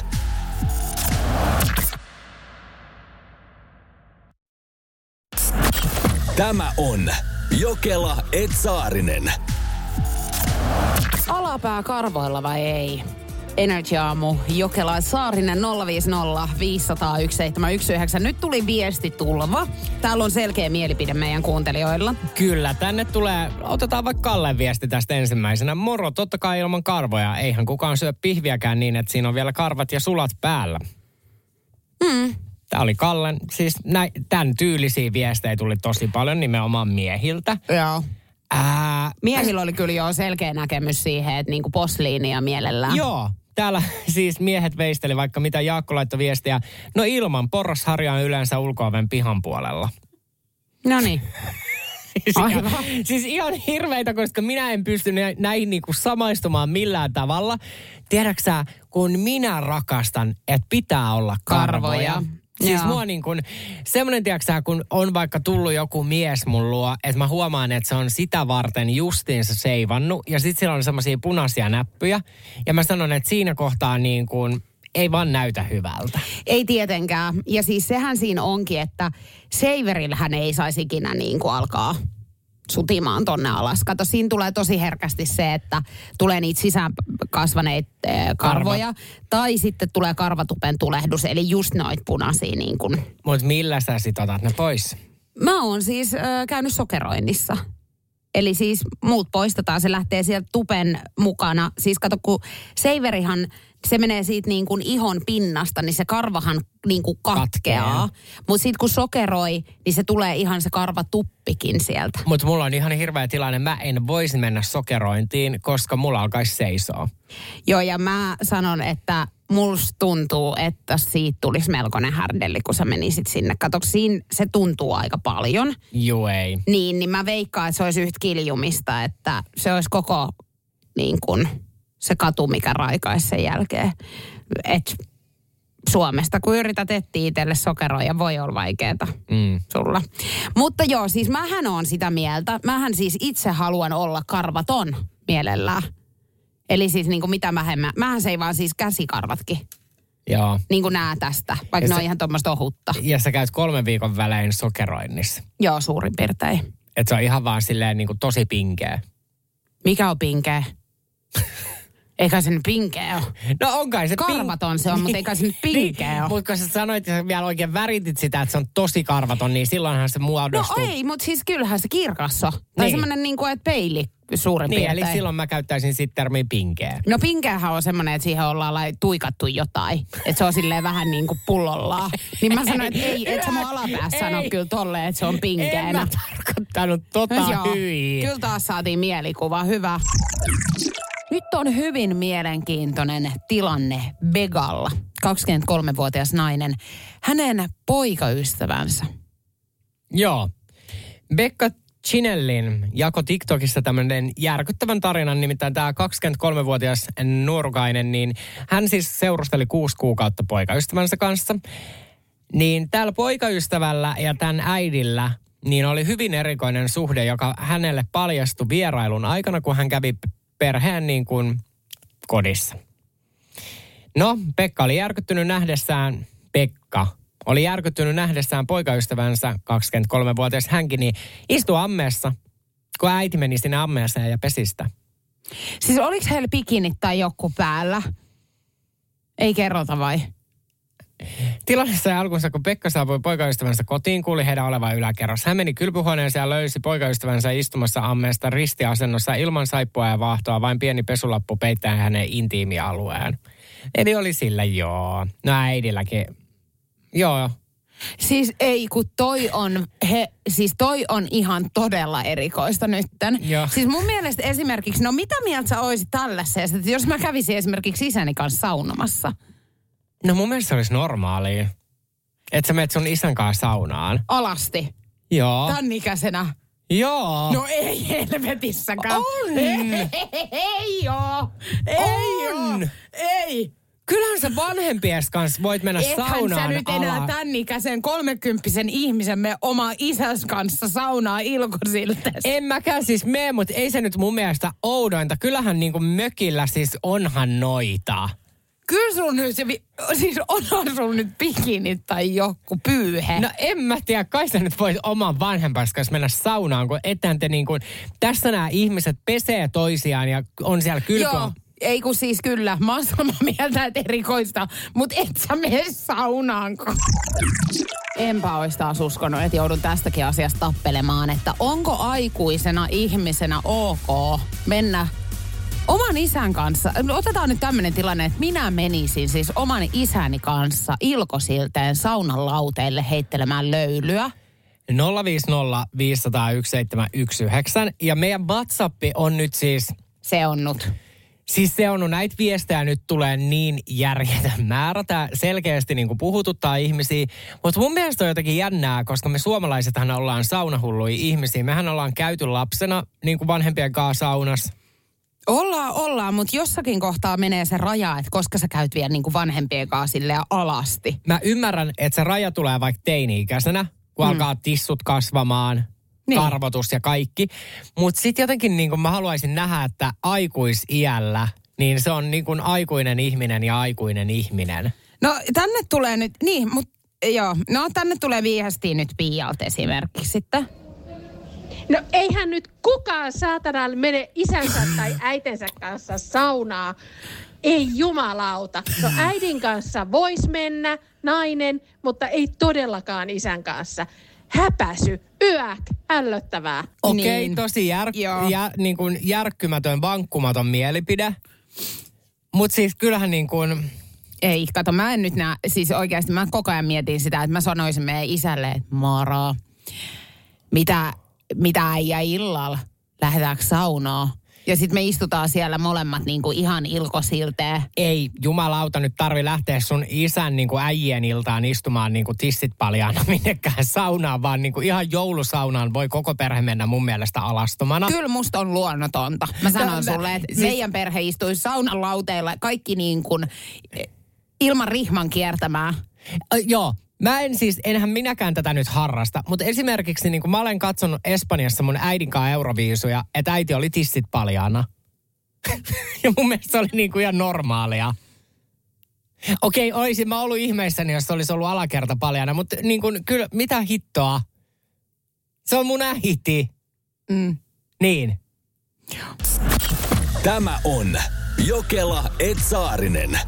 C: Tämä on Jokela Etsaarinen.
A: Alapää karvoilla vai ei? Energy Aamu, Jokela Saarinen 050 501 719. Nyt tuli viesti tulva. Täällä on selkeä mielipide meidän kuuntelijoilla.
B: Kyllä, tänne tulee, otetaan vaikka Kallen viesti tästä ensimmäisenä. Moro, totta kai ilman karvoja. Eihän kukaan syö pihviäkään niin, että siinä on vielä karvat ja sulat päällä.
A: Mm.
B: Tämä oli Kallen, siis näin, tämän tyylisiä viestejä tuli tosi paljon nimenomaan miehiltä.
A: Joo.
B: Ää,
A: Miehillä oli kyllä jo selkeä näkemys siihen, että niinku posliinia mielellään.
B: Joo, täällä siis miehet veisteli vaikka mitä Jaakko laittoi viestiä. No ilman, porrasharja on yleensä ulkooven pihan puolella.
A: No niin.
B: Siis
A: Aivan.
B: siis ihan hirveitä, koska minä en pysty nä- näihin niinku samaistumaan millään tavalla. Tiedäksä, kun minä rakastan, että pitää olla karvoja.
A: Karvoja.
B: Siis
A: Joo.
B: mua niin kuin, semmoinen tiedäksä, kun on vaikka tullut joku mies mun luo, että mä huomaan, että se on sitä varten justiinsa seivannut. Ja sitten sillä on semmoisia punaisia näppyjä. Ja mä sanon, että siinä kohtaa niin kuin, ei vaan näytä hyvältä.
A: Ei tietenkään. Ja siis sehän siinä onkin, että Seiverillähän ei saisi ikinä niin kuin alkaa sutimaan tonne alas. Kato, siinä tulee tosi herkästi se, että tulee niitä sisään kasvaneita eh, karvoja. Tai sitten tulee karvatupen tulehdus, eli just noit punaisia niin kuin.
B: Mutta millä sä sit otat ne pois?
A: Mä oon siis äh, käynyt sokeroinnissa. Eli siis muut poistetaan, se lähtee sieltä tupen mukana. Siis kato, kun seiverihan, se menee siitä niin kuin ihon pinnasta, niin se karvahan niin kuin katkeaa. Mutta sitten kun sokeroi, niin se tulee ihan se karvatuppikin sieltä.
B: Mutta mulla on ihan hirveä tilanne. Mä en voisi mennä sokerointiin, koska mulla alkaisi seisoa.
A: Joo, ja mä sanon, että musta tuntuu, että siitä tulisi melkoinen härdelli, kun sä menisit sinne. Kato, siinä se tuntuu aika paljon.
B: Juu ei.
A: Niin, niin mä veikkaan, että se olisi yhtä kiljumista, että se olisi koko niin kuin, se katu, mikä raikaisi sen jälkeen. Et Suomesta, kun yrität etsiä itselle sokeroja, voi olla vaikeeta
B: Mm.
A: sulla. Mutta joo, siis mähän on sitä mieltä. Mähän siis itse haluan olla karvaton mielellään. Eli siis niin kuin mitä vähemmän. Mähän se ei vaan siis käsikarvatkin.
B: Joo.
A: Niin kuin nää tästä, vaikka
B: Ja
A: ne
B: se-
A: on ihan tuommoista ohutta.
B: Ja sä käyt kolmen viikon välein sokeroinnissa.
A: Joo, suurin piirtein.
B: Että se on ihan vaan silleen niin kuin tosi pinkeä.
A: Mikä on pinkeä? Eikä se nyt pinkeä ole.
B: No on kai se
A: Karvaton se on, mutta eikä se nyt pinkeä ole.
B: Mutta kun sä sanoit ja sä vielä oikein väritit sitä, että se on tosi karvaton, niin silloinhan se
A: No
B: muodostuu.
A: ei, mutta siis kyllähän se kirkas on. Tai
B: Niin.
A: semmoinen niin kuin, että peili suurin
B: Niin,
A: piirtein.
B: eli silloin mä käyttäisin sitten termiä pinkeä.
A: No pinkeähän on semmoinen, että siihen ollaan lai, tuikattu jotain. Että se on silleen vähän niin kuin pullollaan. Niin mä sanoin, että ei, et sä mun alapäässä sano kyllä tolleen, että se on
B: En
A: pinkeänä.
B: mä tarkoittanut tota
A: Joo.
B: hyi.
A: Kyllä taas saatiin mielikuva. Hyvä. Nyt on hyvin mielenkiintoinen tilanne Begalla. 23-vuotias nainen. Hänen poikaystävänsä.
B: Joo. Bekka Chinellin jako TikTokissa tämmöinen järkyttävän tarinan, nimittäin tämä 23-vuotias nuorukainen, niin hän siis seurusteli kuusi kuukautta poikaystävänsä kanssa. Niin täällä poikaystävällä ja tämän äidillä niin oli hyvin erikoinen suhde, joka hänelle paljastui vierailun aikana, kun hän kävi perheen niin kuin kodissa. No, Pekka oli järkyttynyt nähdessään, Pekka oli järkyttynyt nähdessään poikaystävänsä, 23-vuotias hänkin, niin istui ammeessa, kun äiti meni sinne ammeeseen ja pesistä.
A: Siis oliko heillä bikinit tai joku päällä? Ei kerrota vai?
B: Tilanne sai alkunsa, kun Pekka saapui poikaystävänsä kotiin, kuuli heidän olevan yläkerrassa. Hän meni kylpyhuoneeseen ja löysi poikaystävänsä istumassa ammeesta ristiasennossa ilman saippua ja vaahtoa, vain pieni pesulappu peittää hänen intiimialueen. Eli oli sillä joo. No äidilläkin. Joo,
A: Siis ei, kun toi on, he, siis toi on ihan todella erikoista nytten.
B: Joo.
A: Siis mun mielestä esimerkiksi, no mitä mieltä sä oisit tällaisesta, että jos mä kävisin esimerkiksi isäni kanssa saunomassa?
B: No mun mielestä se olisi normaalia. Että sä menet sun isän kanssa saunaan.
A: Alasti.
B: Joo.
A: Tän ikäisenä.
B: Joo.
A: No ei helvetissäkään.
B: On.
A: Ei, ei oo. Ei
B: On.
A: oo. Ei.
B: Kyllähän sä vanhempies kanssa voit mennä
A: Ethän
B: saunaan
A: sä nyt enää tän ikäisen kolmekymppisen ihmisen me oma isäs kanssa saunaa ilkosiltes.
B: En mäkään siis mene, mutta ei se nyt mun mielestä oudointa. Kyllähän niinku mökillä siis onhan noita.
A: Kyllä sun nyt se, vi- siis onhan sun nyt bikinit tai joku pyyhe.
B: No en mä tiedä, kai sä nyt voit oman vanhempas kanssa mennä saunaan, kun etään te niin kuin, tässä nämä ihmiset pesee toisiaan ja on siellä kylpy.
A: Joo, ei kun siis kyllä, mä oon samaa mieltä, että erikoista, mutta et sä mene saunaan. kun- Enpä ois taas uskonut, että joudun tästäkin asiasta tappelemaan, että onko aikuisena ihmisenä ok mennä oman isän kanssa. Otetaan nyt tämmöinen tilanne, että minä menisin siis oman isäni kanssa ilkosilteen saunan lauteille heittelemään löylyä.
B: 050 501 719. Ja meidän WhatsApp on nyt siis,
A: Se on nyt.
B: Siis se on näitä viestejä nyt tulee niin järjetön määrä. Tämä selkeästi niin kuin puhututtaa ihmisiä. Mutta mun mielestä on jotenkin jännää, koska me suomalaisethan ollaan saunahulluja ihmisiä. Mehän ollaan käyty lapsena niin kuin vanhempien kanssa saunassa.
A: Ollaan, ollaan, mutta jossakin kohtaa menee se raja, että koska sä käyt vielä niin kuin vanhempien kanssa alasti.
B: Mä ymmärrän, että se raja tulee vaikka teini-ikäisenä, kun mm. alkaa tissut kasvamaan, niin. Karvotus ja kaikki. Mutta sitten jotenkin niin mä haluaisin nähdä, että aikuisiällä, niin se on niin kuin aikuinen ihminen ja aikuinen ihminen.
A: No tänne tulee nyt, niin, mutta joo, no tänne tulee viestiä nyt Piialta esimerkiksi sitten.
E: No eihän nyt kukaan saatana mene isänsä tai äitensä kanssa saunaa. Ei jumalauta. No äidin kanssa vois mennä, nainen, mutta ei todellakaan isän kanssa. Häpäsy, yäk, ällöttävää.
B: Okei, okay,
A: Niin.
B: tosi jär, jär, niin kuin järkkymätön, vankkumaton mielipide. Mutta siis kyllähän niin kuin,
A: Ei, kato, mä en nyt näe, siis oikeasti mä koko ajan mietin sitä, että mä sanoisin meidän isälle, että moro, mitä, mitä äijä illalla, lähdetäänkö saunaan? Ja sitten me istutaan siellä molemmat niin kuin ihan ilkosilteen.
B: ei jumalauta nyt tarvi lähteä sun isän niin kuin äijien iltaan istumaan niin kuin tissit paljaana minnekään saunaan, vaan niin kuin ihan joulusaunaan voi koko perhe mennä mun mielestä alastomana.
A: Kyllä musta on luonnotonta. Mä sanon
B: No,
A: sulle, että
B: siis-
A: meidän perhe istuisi saunan lauteilla, kaikki niin kuin eh, ilman rihman kiertämää.
B: Ö, joo, mä en siis, enhän minäkään tätä nyt harrasta, mutta esimerkiksi niin kuin mä olen katsonut Espanjassa mun äidin kanssa Euroviisuja, että äiti oli tissit paljaana. ja mun mielestä se oli niin kuin ihan normaalia. Okei, olisin mä ollut ihmeissäni, jos se olisi ollut alakerta paljana, mutta niin kuin, kyllä, mitä hittoa? Se on mun äiti.
A: Mm.
B: Niin.
C: Tämä on Jokela Etsaarinen.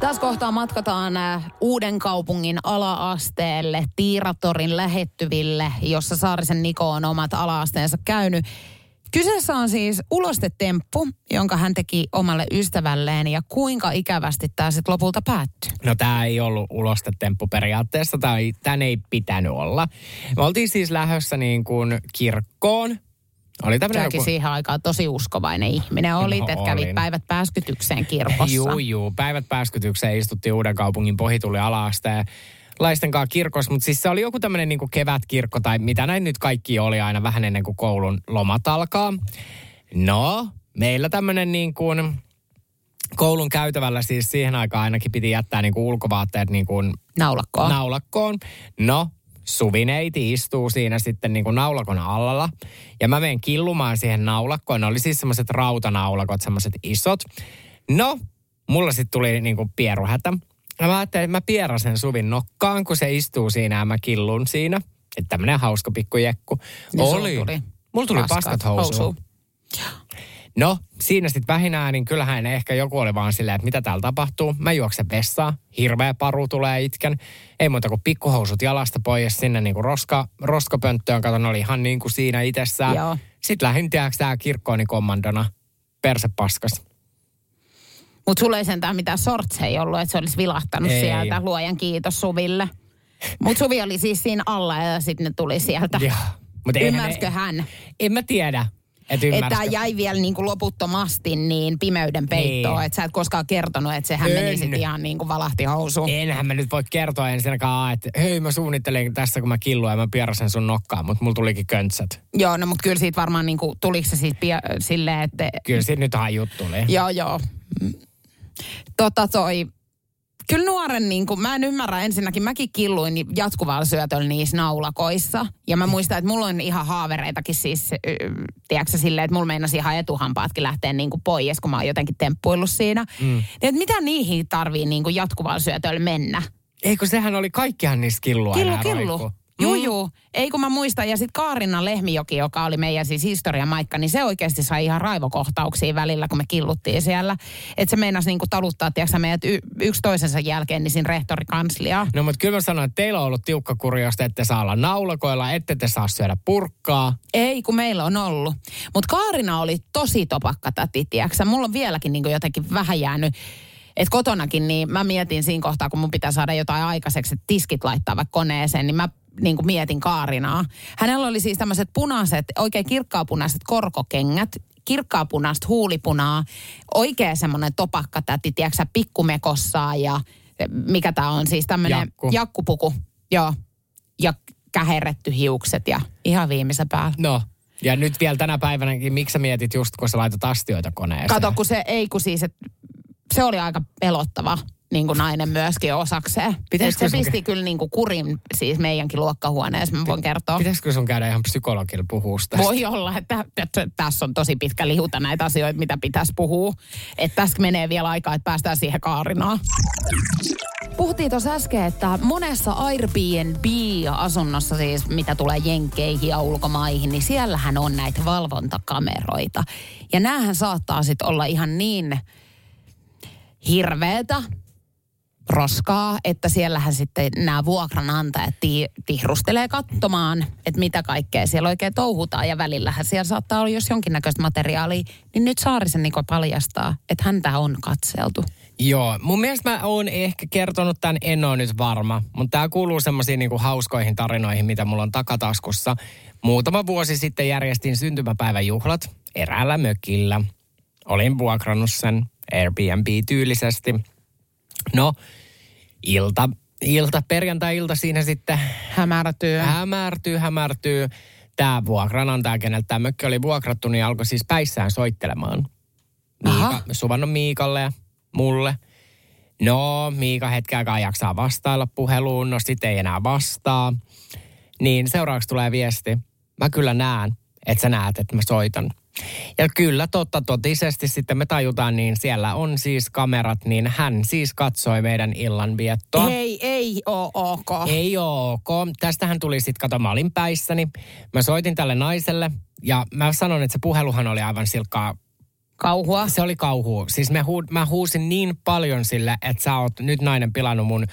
A: Tässä kohtaa matkataan äh, uuden kaupungin ala-asteelle, Tiiratorin lähettyville, jossa Saarisen Niko on omat ala-asteensa käynyt. Kyseessä on siis ulostetemppu, jonka hän teki omalle ystävälleen ja kuinka ikävästi tämä sitten lopulta päättyi.
B: No tämä ei ollut ulostetemppu periaatteessa, tai tämän ei pitänyt olla. Me oltiin siis lähdössä niin kuin kirkkoon. Oli
A: Säkin
B: joku...
A: siihen aikaan tosi uskovainen ihminen olit,
B: No,
A: että kävit päivät pääskytykseen kirkossa.
B: Juu, juu. Päivät pääskytykseen istuttiin uuden kaupungin pohituli ala-asteen laisten kanssa kirkossa, mutta siis se oli joku tämmöinen niin kevätkirkko tai mitä näin nyt kaikki oli aina vähän ennen kuin koulun lomat alkaa. No, meillä tämmöinen niin kuin koulun käytävällä siis siihen aikaan ainakin piti jättää niin kuin ulkovaatteet niin kuin
A: Naulakkoon.
B: naulakkoon. No, Suvineiti istuu siinä sitten niin kuin naulakon allalla. Ja mä menen killumaan siihen naulakkoon. Ne oli siis semmoiset rautanaulakot, semmoiset isot. No, mulla sitten tuli niin kuin pieruhätä. Ja mä ajattelin, että mä pierasen Suvin nokkaan, kun se istuu siinä ja mä killun siinä. Että tämmönen hauska pikku jekku.
A: Niin sulla tuli
B: Mulla tuli
A: paskat
B: paskat housuun.
A: housuun.
B: No, siinä sitten vähinään, niin kyllähän ehkä joku oli vaan silleen, että mitä täällä tapahtuu. Mä juoksen vessaan, hirveä paru tulee itken. Ei muuta kuin pikkuhousut jalasta pois sinne niin kuin roska, roskapönttöön. Kato, ne oli ihan niin kuin siinä itsessään.
A: Joo.
B: Sitten lähdin, tiedätkö, tää kirkkooni kommandona. Perse paskas.
A: Mutta sulla ei sentään mitään sortseja ollut, että se olisi vilahtanut
B: Ei.
A: sieltä. Luojan kiitos Suville. Mutta Suvi oli siis siinä alla ja sitten ne tuli sieltä.
B: Joo.
A: Ymmärsikö hän?
B: En mä tiedä, että
A: Että tämä jäi vielä niinku loputtomasti niin pimeyden peittoon,
B: Niin.
A: että sä et koskaan kertonut, että sehän
B: En.
A: meni sitten ihan niin kuin valahti housuun.
B: Enhän mä nyt voi kertoa ensinnäkään, että hei mä suunnittelin tässä, kun mä killuin ja mä pierasen sun nokkaan, mutta mulla tulikin köntsät.
A: Joo, no mutta kyllä siitä varmaan niinku, tuliko se siis pia- silleen, että...
B: Kyllä siitä nyt hajut tuli.
A: Joo, joo. Tota toi, kyllä nuoren, niin kuin, mä en ymmärrä ensinnäkin, mäkin killuin jatkuvalla syötöllä niissä naulakoissa. Ja mä muistan, että mulla on ihan haavereitakin siis, äh, tiedätkö silleen, että mulla meinasi ihan etuhampaatkin lähteä niin kuin pois, kun mä oon jotenkin temppuillut siinä. Mm. Niin, että mitä niihin tarvii niin kuin jatkuvalla syötöllä mennä?
B: Eikö sehän oli kaikkihan niissä killua
A: Killu, killu.
B: roikkuu.
A: Juu,
B: Mm.
A: juu. Ei kun mä muistan. Ja sitten Kaarina Lehmijoki, joka oli meidän siis historiamaikka, niin se oikeasti sai ihan raivokohtauksia välillä, kun me killuttiin siellä. Että se meinasi niinku taluttaa, tiedätkö, meidät y- yksi toisensa jälkeen niin siinä rehtorikansliaa.
B: No mutta kyllä mä sanoin, että teillä on ollut tiukka te ette saa olla naulakoilla, ette te saa syödä purkkaa.
A: Ei, kun meillä on ollut. Mutta Kaarina oli tosi topakka täti, tiedätkö? Mulla on vieläkin niinku jotenkin vähän jäänyt että kotonakin, niin mä mietin siinä kohtaa, kun mun pitää saada jotain aikaiseksi, että tiskit laittaa vaikka koneeseen, niin mä niin kuin mietin Kaarinaa. Hänellä oli siis tämmöiset punaiset, oikein kirkkaapunaiset korkokengät, kirkkaapunaista huulipunaa, oikein semmoinen topakka täti, tiedätkö sä, pikkumekossaan ja mikä tämä on siis tämmöinen
B: Jakku.
A: jakkupuku. Joo, ja käherretty hiukset ja ihan viimeisen päällä.
B: No, ja nyt vielä tänä päivänäkin, miksi sä mietit just, kun sä laitat astioita koneeseen?
A: Kato, kun se ei, kun siis, et, se oli aika pelottava niin kuin nainen myöskin osakseen.
B: Pitäisikö
A: se
B: sun
A: pisti kyllä niin kuin kurin siis meidänkin luokkahuoneessa, mä voin kertoa.
B: Pitäisikö sun käydä ihan psykologilla puhua tästä?
A: Voi olla, että, että tässä on tosi pitkä lihuta näitä asioita, mitä pitäisi puhua. Että tässä menee vielä aikaa, että päästään siihen kaarinaan. Puhuttiin tuossa äsken, että monessa Airbnb-asunnossa siis, mitä tulee jenkkeihin ja ulkomaihin, niin siellähän on näitä valvontakameroita. Ja näähän saattaa sitten olla ihan niin hirveetä roskaa, että siellähän sitten nämä vuokranantajat ti- tihrustelee katsomaan, että mitä kaikkea siellä oikein touhutaan. Ja välillähän siellä saattaa olla, jos jonkinnäköistä materiaalia, niin nyt Saarisen Niko paljastaa, että häntä on katseltu.
B: Joo, mun mielestä mä oon ehkä kertonut tämän, en ole nyt varma, mutta tämä kuuluu semmoisiin niinku hauskoihin tarinoihin, mitä mulla on takataskussa. Muutama vuosi sitten järjestin syntymäpäiväjuhlat eräällä mökillä. Olin vuokrannut sen Airbnb-tyylisesti. No, ilta, ilta, perjantai-ilta siinä sitten
A: Hämärätyö.
B: hämärtyy, hämärtyy. Tämä vuokranantaja, keneltä tämä mökki oli vuokrattu, niin alkoi siis päissään soittelemaan.
A: Aha.
B: Miika, suvannut Miikalle ja mulle. No, Miika hetken aikaa jaksaa vastailla puheluun, no sit ei enää vastaa. Niin seuraavaksi tulee viesti. Mä kyllä näen, että sä näet, että mä soitan. Ja kyllä totta totisesti sitten me tajutaan, niin siellä on siis kamerat, niin hän siis katsoi meidän illanviettoa.
A: Ei, ei oo ok.
B: Ei oo ok. Tästähän tuli sitten, kato, mä olin päissäni. Mä soitin tälle naiselle ja mä sanon, että se puheluhan oli aivan silkkaa
A: Kauhua.
B: Se oli kauhu. Siis mä, huu, mä huusin niin paljon sille, että sä oot nyt nainen pilannut mun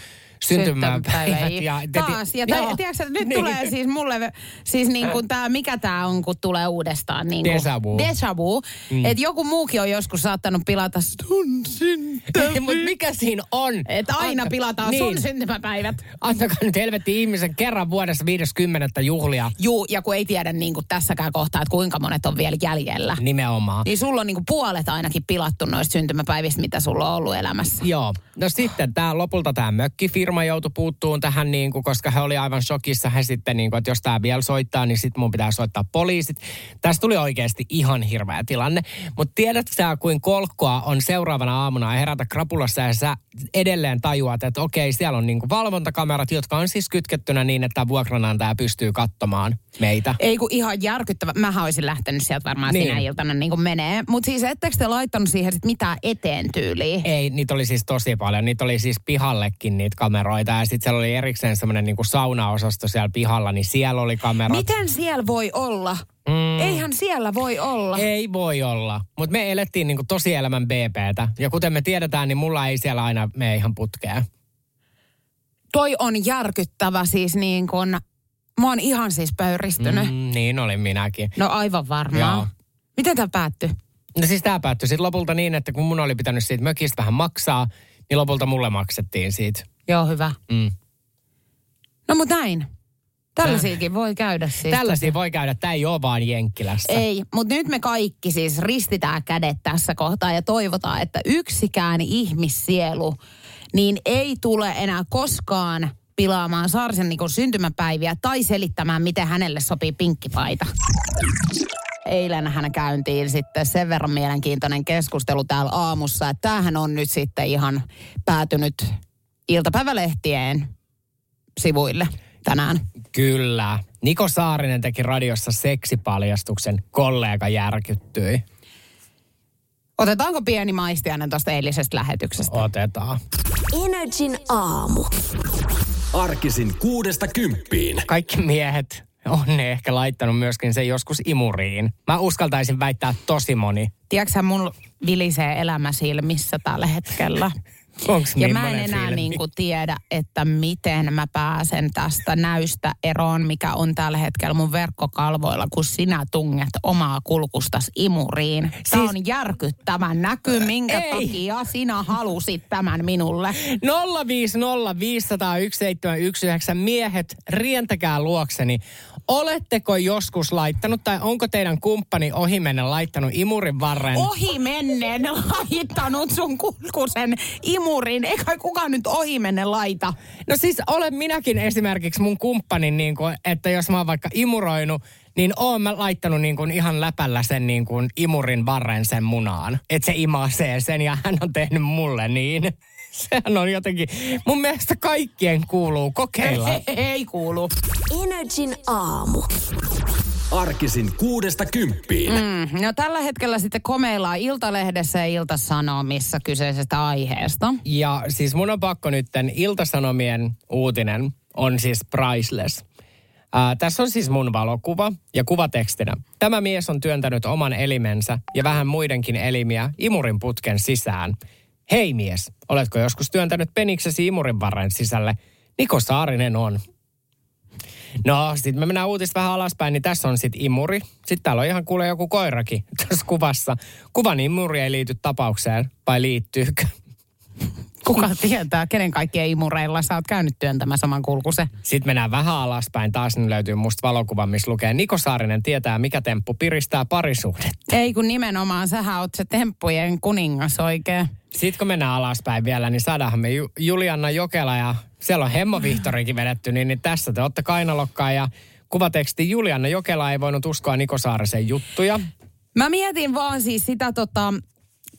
B: syntymäpäivät.
A: Ja, Taas. Ja joo, tiedätkö, nyt niin. tulee siis mulle, siis niin kuin tää, mikä tää on, kun tulee uudestaan. Niin kuin,
B: Deja vu.
A: Deja vu. Mm. Että joku muukin on joskus saattanut pilata sun syntymäpäivät.
B: Mutta mikä siinä on?
A: Että aina pilataan niin. sun syntymäpäivät.
B: Antakaa nyt helvetti ihmisen kerran vuodessa 50 juhlia.
A: Juu, ja kun ei tiedä niin kuin tässäkään kohtaa, että kuinka monet on vielä jäljellä.
B: Nimenomaan.
A: Niin sulla on niin kuin puolet ainakin pilattu noista syntymäpäivistä, mitä sulla on ollut elämässä.
B: Joo. No sitten tää, lopulta tämä mökkifirma joutui puuttuun tähän, niin kuin, koska he oli aivan shokissa. He sitten, niin kuin, että jos tämä vielä soittaa, niin sitten mun pitää soittaa poliisit. Tästä tuli oikeasti ihan hirveä tilanne. Mutta tiedätkö sä, kuin kolkkoa on seuraavana aamuna herätä krapulassa ja sä edelleen tajuat, että okei, siellä on niin kuin valvontakamerat, jotka on siis kytkettynä niin, että vuokranantaja pystyy katsomaan meitä.
A: Ei kun ihan järkyttävä. Mähän olisin lähtenyt sieltä varmaan niin. sinä iltana niin kuin menee. Mutta siis ettekö te laittanut siihen sit mitään eteen tyyliin?
B: Ei, niitä oli siis tosi paljon. Niitä oli siis pihallekin niitä kameroita. Ja sitten siellä oli erikseen semmoinen niin saunaosasto siellä pihalla, niin siellä oli kamerat.
A: Miten siellä voi olla? Mm. Eihän siellä voi olla.
B: Ei voi olla. Mutta me elettiin niinku tosielämän BPtä. Ja kuten me tiedetään, niin mulla ei siellä aina mene ihan putkea.
A: Toi on järkyttävä siis niin kuin, mä oon ihan siis pöyristynyt. Mm,
B: niin olin minäkin.
A: No aivan varmaan. Joo. Miten tämä päättyi?
B: No siis tämä päättyi sitten lopulta niin, että kun mun oli pitänyt siitä mökistä vähän maksaa, niin lopulta mulle maksettiin siitä.
A: Joo, hyvä. Mm. No mutta näin. Tällaisiakin voi käydä siis.
B: Tällaisia voi käydä. Tämä ei ole vaan Jenkkilässä.
A: Ei, mutta nyt me kaikki siis ristitään kädet tässä kohtaa ja toivotaan, että yksikään ihmissielu niin ei tule enää koskaan pilaamaan Saarisen niin syntymäpäiviä tai selittämään, miten hänelle sopii pinkkipaita. Eilen hän käyntiin sitten sen verran mielenkiintoinen keskustelu täällä aamussa, että tämähän on nyt sitten ihan päätynyt iltapäivälehtien sivuille tänään.
B: Kyllä. Niko Saarinen teki radiossa seksipaljastuksen, kollega järkyttyi.
A: Otetaanko pieni maistiainen tuosta eilisestä lähetyksestä?
B: Otetaan.
C: Energin aamu. Arkisin kuudesta kymppiin.
B: Kaikki miehet on ne ehkä laittanut myöskin sen joskus imuriin. Mä uskaltaisin väittää tosi moni.
A: Tiedätkö mun vilisee elämä silmissä tällä hetkellä?
B: Onks
A: ja mä en enää niin kuin tiedä, että miten mä pääsen tästä näystä eroon, mikä on tällä hetkellä mun verkkokalvoilla, kun sinä tunget omaa kulkustas imuriin. Tämä siis... on järkyttävän näky, minkä Ei. takia sinä halusit tämän minulle.
B: 050501719 miehet, rientäkää luokseni. Oletteko joskus laittanut tai onko teidän kumppani ohimennen laittanut imurin varren?
A: Ohimennen laittanut sun kulkusen imurin. Eikä kukaan nyt ohimennen laita.
B: No siis olen minäkin esimerkiksi mun kumppanin, niin kuin, että jos mä oon vaikka imuroinut, niin oon mä laittanut niin kuin ihan läpällä sen niin kuin imurin varren sen munaan. Että se imasee sen ja hän on tehnyt mulle niin. Sehän on jotenkin, mun mielestä kaikkien kuuluu kokeilla.
A: Ei, ei kuulu.
C: Energin aamu. Arkisin kuudesta kymppiin.
A: Mm, no tällä hetkellä sitten komeillaan Iltalehdessä ja Iltasanomissa kyseisestä aiheesta.
B: Ja siis mun on pakko nytten Iltasanomien uutinen on siis priceless. Ää, tässä on siis mun valokuva ja kuvatekstinä. Tämä mies on työntänyt oman elimensä ja vähän muidenkin elimiä imurin putken sisään – Hei mies, oletko joskus työntänyt peniksesi imurin varren sisälle? Niko Saarinen on. No, sitten me mennään uutista vähän alaspäin, niin tässä on sitten imuri. Sitten täällä on ihan kuule joku koirakin tässä kuvassa. Kuvan imuri ei liity tapaukseen, vai liittyykö?
A: Kuka tietää, kenen kaikkien imureilla sä oot käynyt työntämään saman kulkuse.
B: Sitten mennään vähän alaspäin. Taas niin löytyy musta valokuva, missä lukee Niko Saarinen tietää, mikä temppu piristää parisuhdetta.
A: Ei kun nimenomaan, sähän oot se temppujen kuningas oikein.
B: Sitten kun mennään alaspäin vielä, niin saadaanhan me Julianna Jokela ja siellä on Hemmo Vihtorikin vedetty, niin, niin tässä te olette kainalokkaan ja kuvateksti Julianna Jokela ei voinut uskoa Niko Saarisen juttuja.
A: Mä mietin vaan siis sitä tota,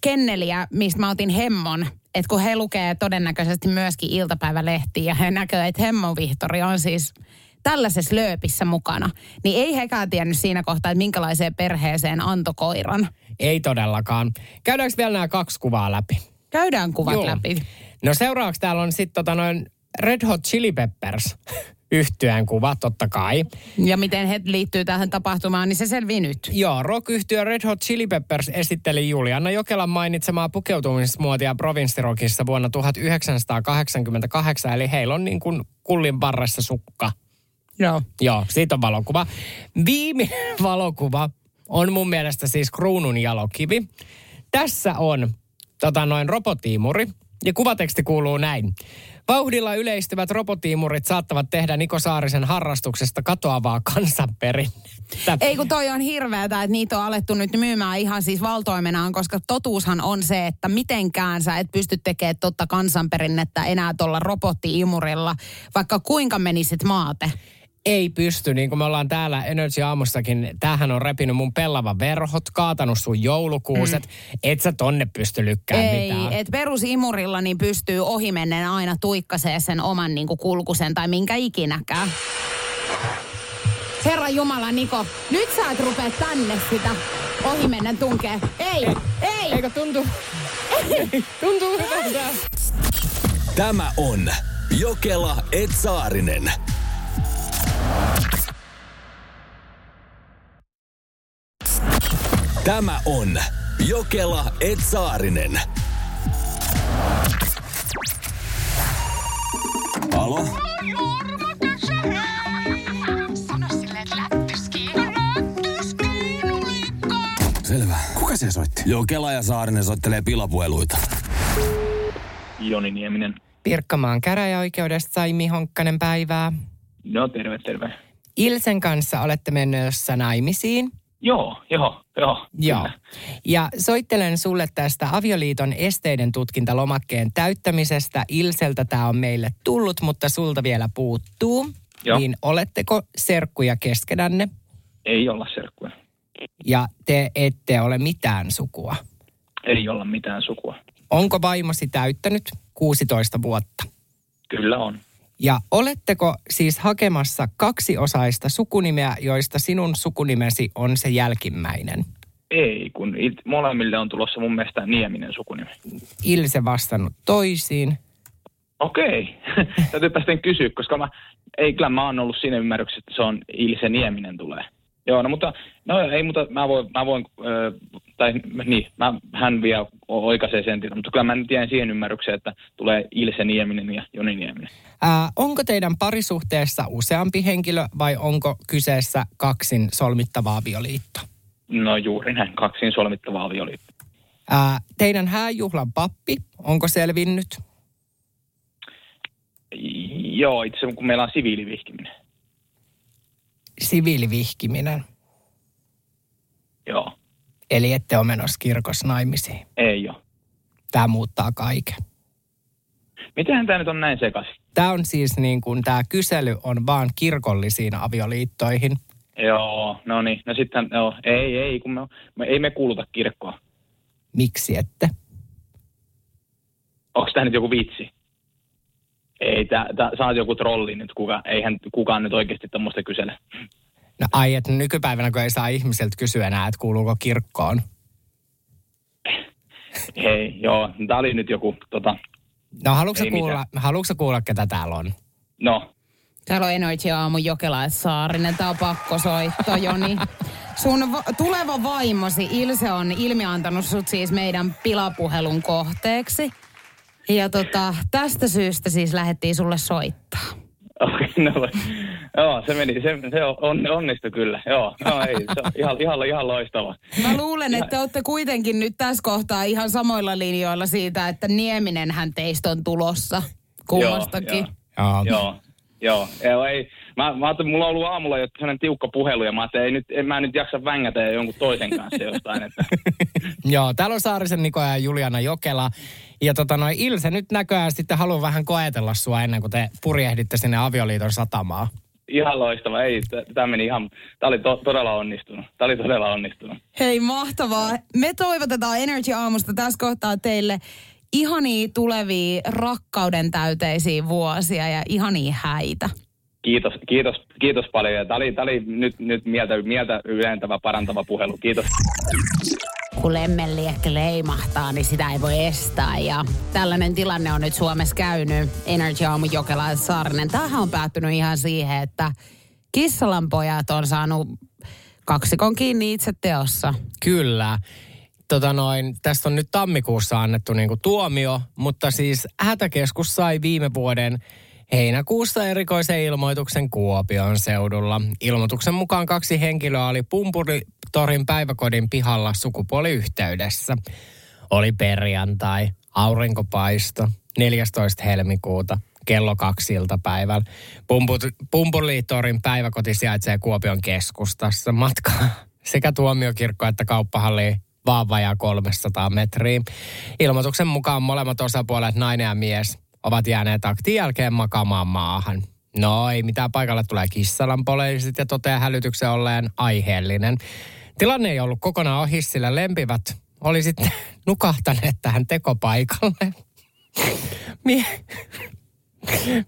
A: kenneliä, mistä mä otin Hemmon että kun he lukee todennäköisesti myöskin iltapäivälehtiä ja he näkee, että Hemmo Vihtori on siis tällaisessa lööpissä mukana, niin ei hekään tiennyt siinä kohtaa, että minkälaiseen perheeseen antoi koiran.
B: Ei todellakaan. Käydäänkö vielä nämä kaksi kuvaa läpi?
A: Käydään kuvat Joo. läpi.
B: No seuraavaksi täällä on sitten tota noin Red Hot Chili Peppers. yhtyeen kuva, totta kai.
A: Ja miten he liittyy tähän tapahtumaan, niin se selvii nyt.
B: Joo, rock Red Hot Chili Peppers esitteli Juliana Jokelan mainitsemaa pukeutumismuotia provinssirokissa vuonna 1988, eli heillä on niin kuin kullin varressa sukka.
A: Joo.
B: Joo, siitä on valokuva. Viimeinen valokuva on mun mielestä siis kruunun jalokivi. Tässä on tota noin robotiimuri. Ja kuvateksti kuuluu näin. Vauhdilla yleistyvät robotiimurit saattavat tehdä Niko Saarisen harrastuksesta katoavaa kansanperinnettä.
A: Ei kun toi on hirveätä, että niitä on alettu nyt myymään ihan siis valtoimenaan, koska totuushan on se, että mitenkään sä et pysty tekemään totta kansanperinnettä enää tuolla robottiimurilla, vaikka kuinka menisit maate
B: ei pysty, niin kuin me ollaan täällä Energy Aamussakin, tämähän on repinyt mun pellava verhot, kaatanut sun joulukuuset, mm. et sä tonne pysty lykkään
A: ei,
B: mitään.
A: et perusimurilla niin pystyy ohimennen aina tuikkaseen sen oman niin kuin kulkusen tai minkä ikinäkään. Herra Jumala, Niko, nyt sä et rupea tänne sitä ohimennen tunkee. Ei, ei. ei.
B: Eikö tuntuu? Ei. Tuntuu hyvältä.
C: Tämä on Jokela Etsaarinen. Tämä on Jokela Etsaarinen. Alo? Selvä. Kuka se soitti? Jokela ja Saarinen soittelee pilapueluita.
D: Joni Nieminen.
B: Pirkkamaan käräjäoikeudesta Saimi Honkkanen päivää.
D: No terve, terve.
B: Ilsen kanssa olette menossa naimisiin.
D: Joo, joo, joo.
B: Joo. Ja soittelen sulle tästä avioliiton esteiden tutkintalomakkeen täyttämisestä. Ilseltä tämä on meille tullut, mutta sulta vielä puuttuu. Joo. Niin oletteko serkkuja keskenänne?
D: Ei olla serkkuja.
B: Ja te ette ole mitään sukua?
D: Ei olla mitään sukua.
B: Onko vaimosi täyttänyt 16 vuotta?
D: Kyllä on.
B: Ja oletteko siis hakemassa kaksiosaista sukunimeä, joista sinun sukunimesi on se jälkimmäinen?
D: Ei, kun molemmille on tulossa mun mielestä Nieminen sukunimi.
B: Ilse vastannut toisiin.
D: Okei, täytyypä sitten kysyä, koska mä, ei kyllä mä oon ollut siinä ymmärryksessä, että se on Ilse Nieminen tulee. Joo, no mutta, no ei, mutta mä voin, mä voin äh, tai niin, mä, hän vielä oikaisee sen mutta kyllä mä nyt jäin siihen ymmärrykseen, että tulee Ilse Nieminen ja Joni Nieminen.
B: Ää, onko teidän parisuhteessa useampi henkilö vai onko kyseessä kaksin solmittava avioliitto?
D: No juuri näin, kaksin solmittava avioliitto.
B: Ää, teidän hääjuhlan pappi, onko selvinnyt?
D: Joo, itse kun meillä on siviilivihkiminen
B: siviilivihkiminen.
D: Joo.
B: Eli ette ole menossa kirkossa naimisiin?
D: Ei ole.
B: Tämä muuttaa kaiken.
D: Miten tämä nyt on näin sekaisin?
B: Tämä on siis niin kuin, tämä kysely on vaan kirkollisiin avioliittoihin.
D: Joo, no niin. No sitten, joo, ei, ei, kun me, me, ei me kuuluta kirkkoa.
B: Miksi ette?
D: Onko tämä nyt joku vitsi? Ei, tää, tää, sä oot joku trolli nyt, kuka, eihän kukaan nyt oikeasti tuommoista kysele.
B: No ai, että nykypäivänä kun ei saa ihmiseltä kysyä enää, että kuuluuko kirkkoon.
D: Hei, joo, tää oli nyt joku tota...
B: No haluatko kuulla, haluatko kuulla, ketä täällä on?
D: No.
A: Täällä on Energy Aamu Jokela Saarinen. Tää on pakko soittaa, Joni. Sun va- tuleva vaimosi Ilse on ilmiantanut sut siis meidän pilapuhelun kohteeksi. Ja tota, tästä syystä siis lähdettiin sulle soittaa.
D: Okay, no, joo, se meni, se, se on, onnistui kyllä, joo, no ei, se on ihan, ihan, ihan loistava.
A: Mä luulen, että te olette kuitenkin nyt tässä kohtaa ihan samoilla linjoilla siitä, että Nieminenhän teistä on tulossa kummastakin.
D: Joo, joo, joo, joo, joo ei, mä, mä ajattelin, mulla on ollut aamulla jo sellainen tiukka puhelu ja mä ajattelin, ei nyt, en mä nyt jaksa vängätä jonkun toisen kanssa jostain. Että.
B: Joo, täällä on Saarisen Niko ja Juliana Jokela. Ja tota noin, Ilse nyt näköjään sitten haluan vähän koetella sua ennen kuin te purjehditte sinne avioliiton satamaan.
D: Ihan loistava. Ei, tämä meni ihan, tämä oli to, todella onnistunut. Tämä oli todella onnistunut.
A: Hei, mahtavaa. Me toivotetaan Energy Aamusta tässä kohtaa teille ihania tulevia rakkauden täyteisiä vuosia ja ihania häitä.
D: Kiitos, kiitos, kiitos paljon. Tämä oli, tämä oli nyt, nyt mieltä, mieltä ylentävä, parantava puhelu. Kiitos.
A: kun lemmenliekki leimahtaa, niin sitä ei voi estää. Ja tällainen tilanne on nyt Suomessa käynyt. Energy Aamu Jokela ja Saarinen. Tämähän on päättynyt ihan siihen, että Kissalan pojat on saanut kaksikon kiinni itse teossa.
B: Kyllä. Tota noin, tästä on nyt tammikuussa annettu niinku tuomio, mutta siis hätäkeskus sai viime vuoden heinäkuussa erikoisen ilmoituksen Kuopion seudulla. Ilmoituksen mukaan kaksi henkilöä oli Pumpuritorin päiväkodin pihalla sukupuoliyhteydessä. Oli perjantai, aurinkopaisto, 14. helmikuuta, kello kaksi iltapäivällä. Pumpulitorin päiväkoti sijaitsee Kuopion keskustassa. Matkaa sekä tuomiokirkko että kauppahalli vaan vajaa 300 metriä. Ilmoituksen mukaan molemmat osapuolet, nainen ja mies, ovat jääneet aktin jälkeen makaamaan maahan. No ei mitään paikalle tulee kissalan poliisit ja toteaa hälytyksen olleen aiheellinen. Tilanne ei ollut kokonaan ohi, sillä lempivät oli sitten nukahtaneet tähän tekopaikalle. Mie-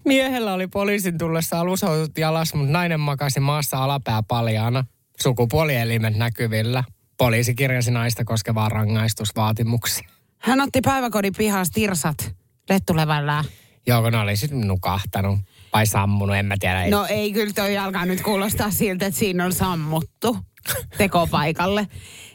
B: Miehellä oli poliisin tullessa alushousut jalas, mutta nainen makasi maassa alapää paljaana. Sukupuolielimet näkyvillä. Poliisi kirjasi naista koskevaa rangaistusvaatimuksia.
A: Hän otti päiväkodin pihasta tirsat lettulevällä.
B: Joo, kun ne oli sitten nukahtanut. Vai sammunut, en mä tiedä.
A: No ei, kyllä toi alkaa nyt kuulostaa siltä, että siinä on sammuttu tekopaikalle.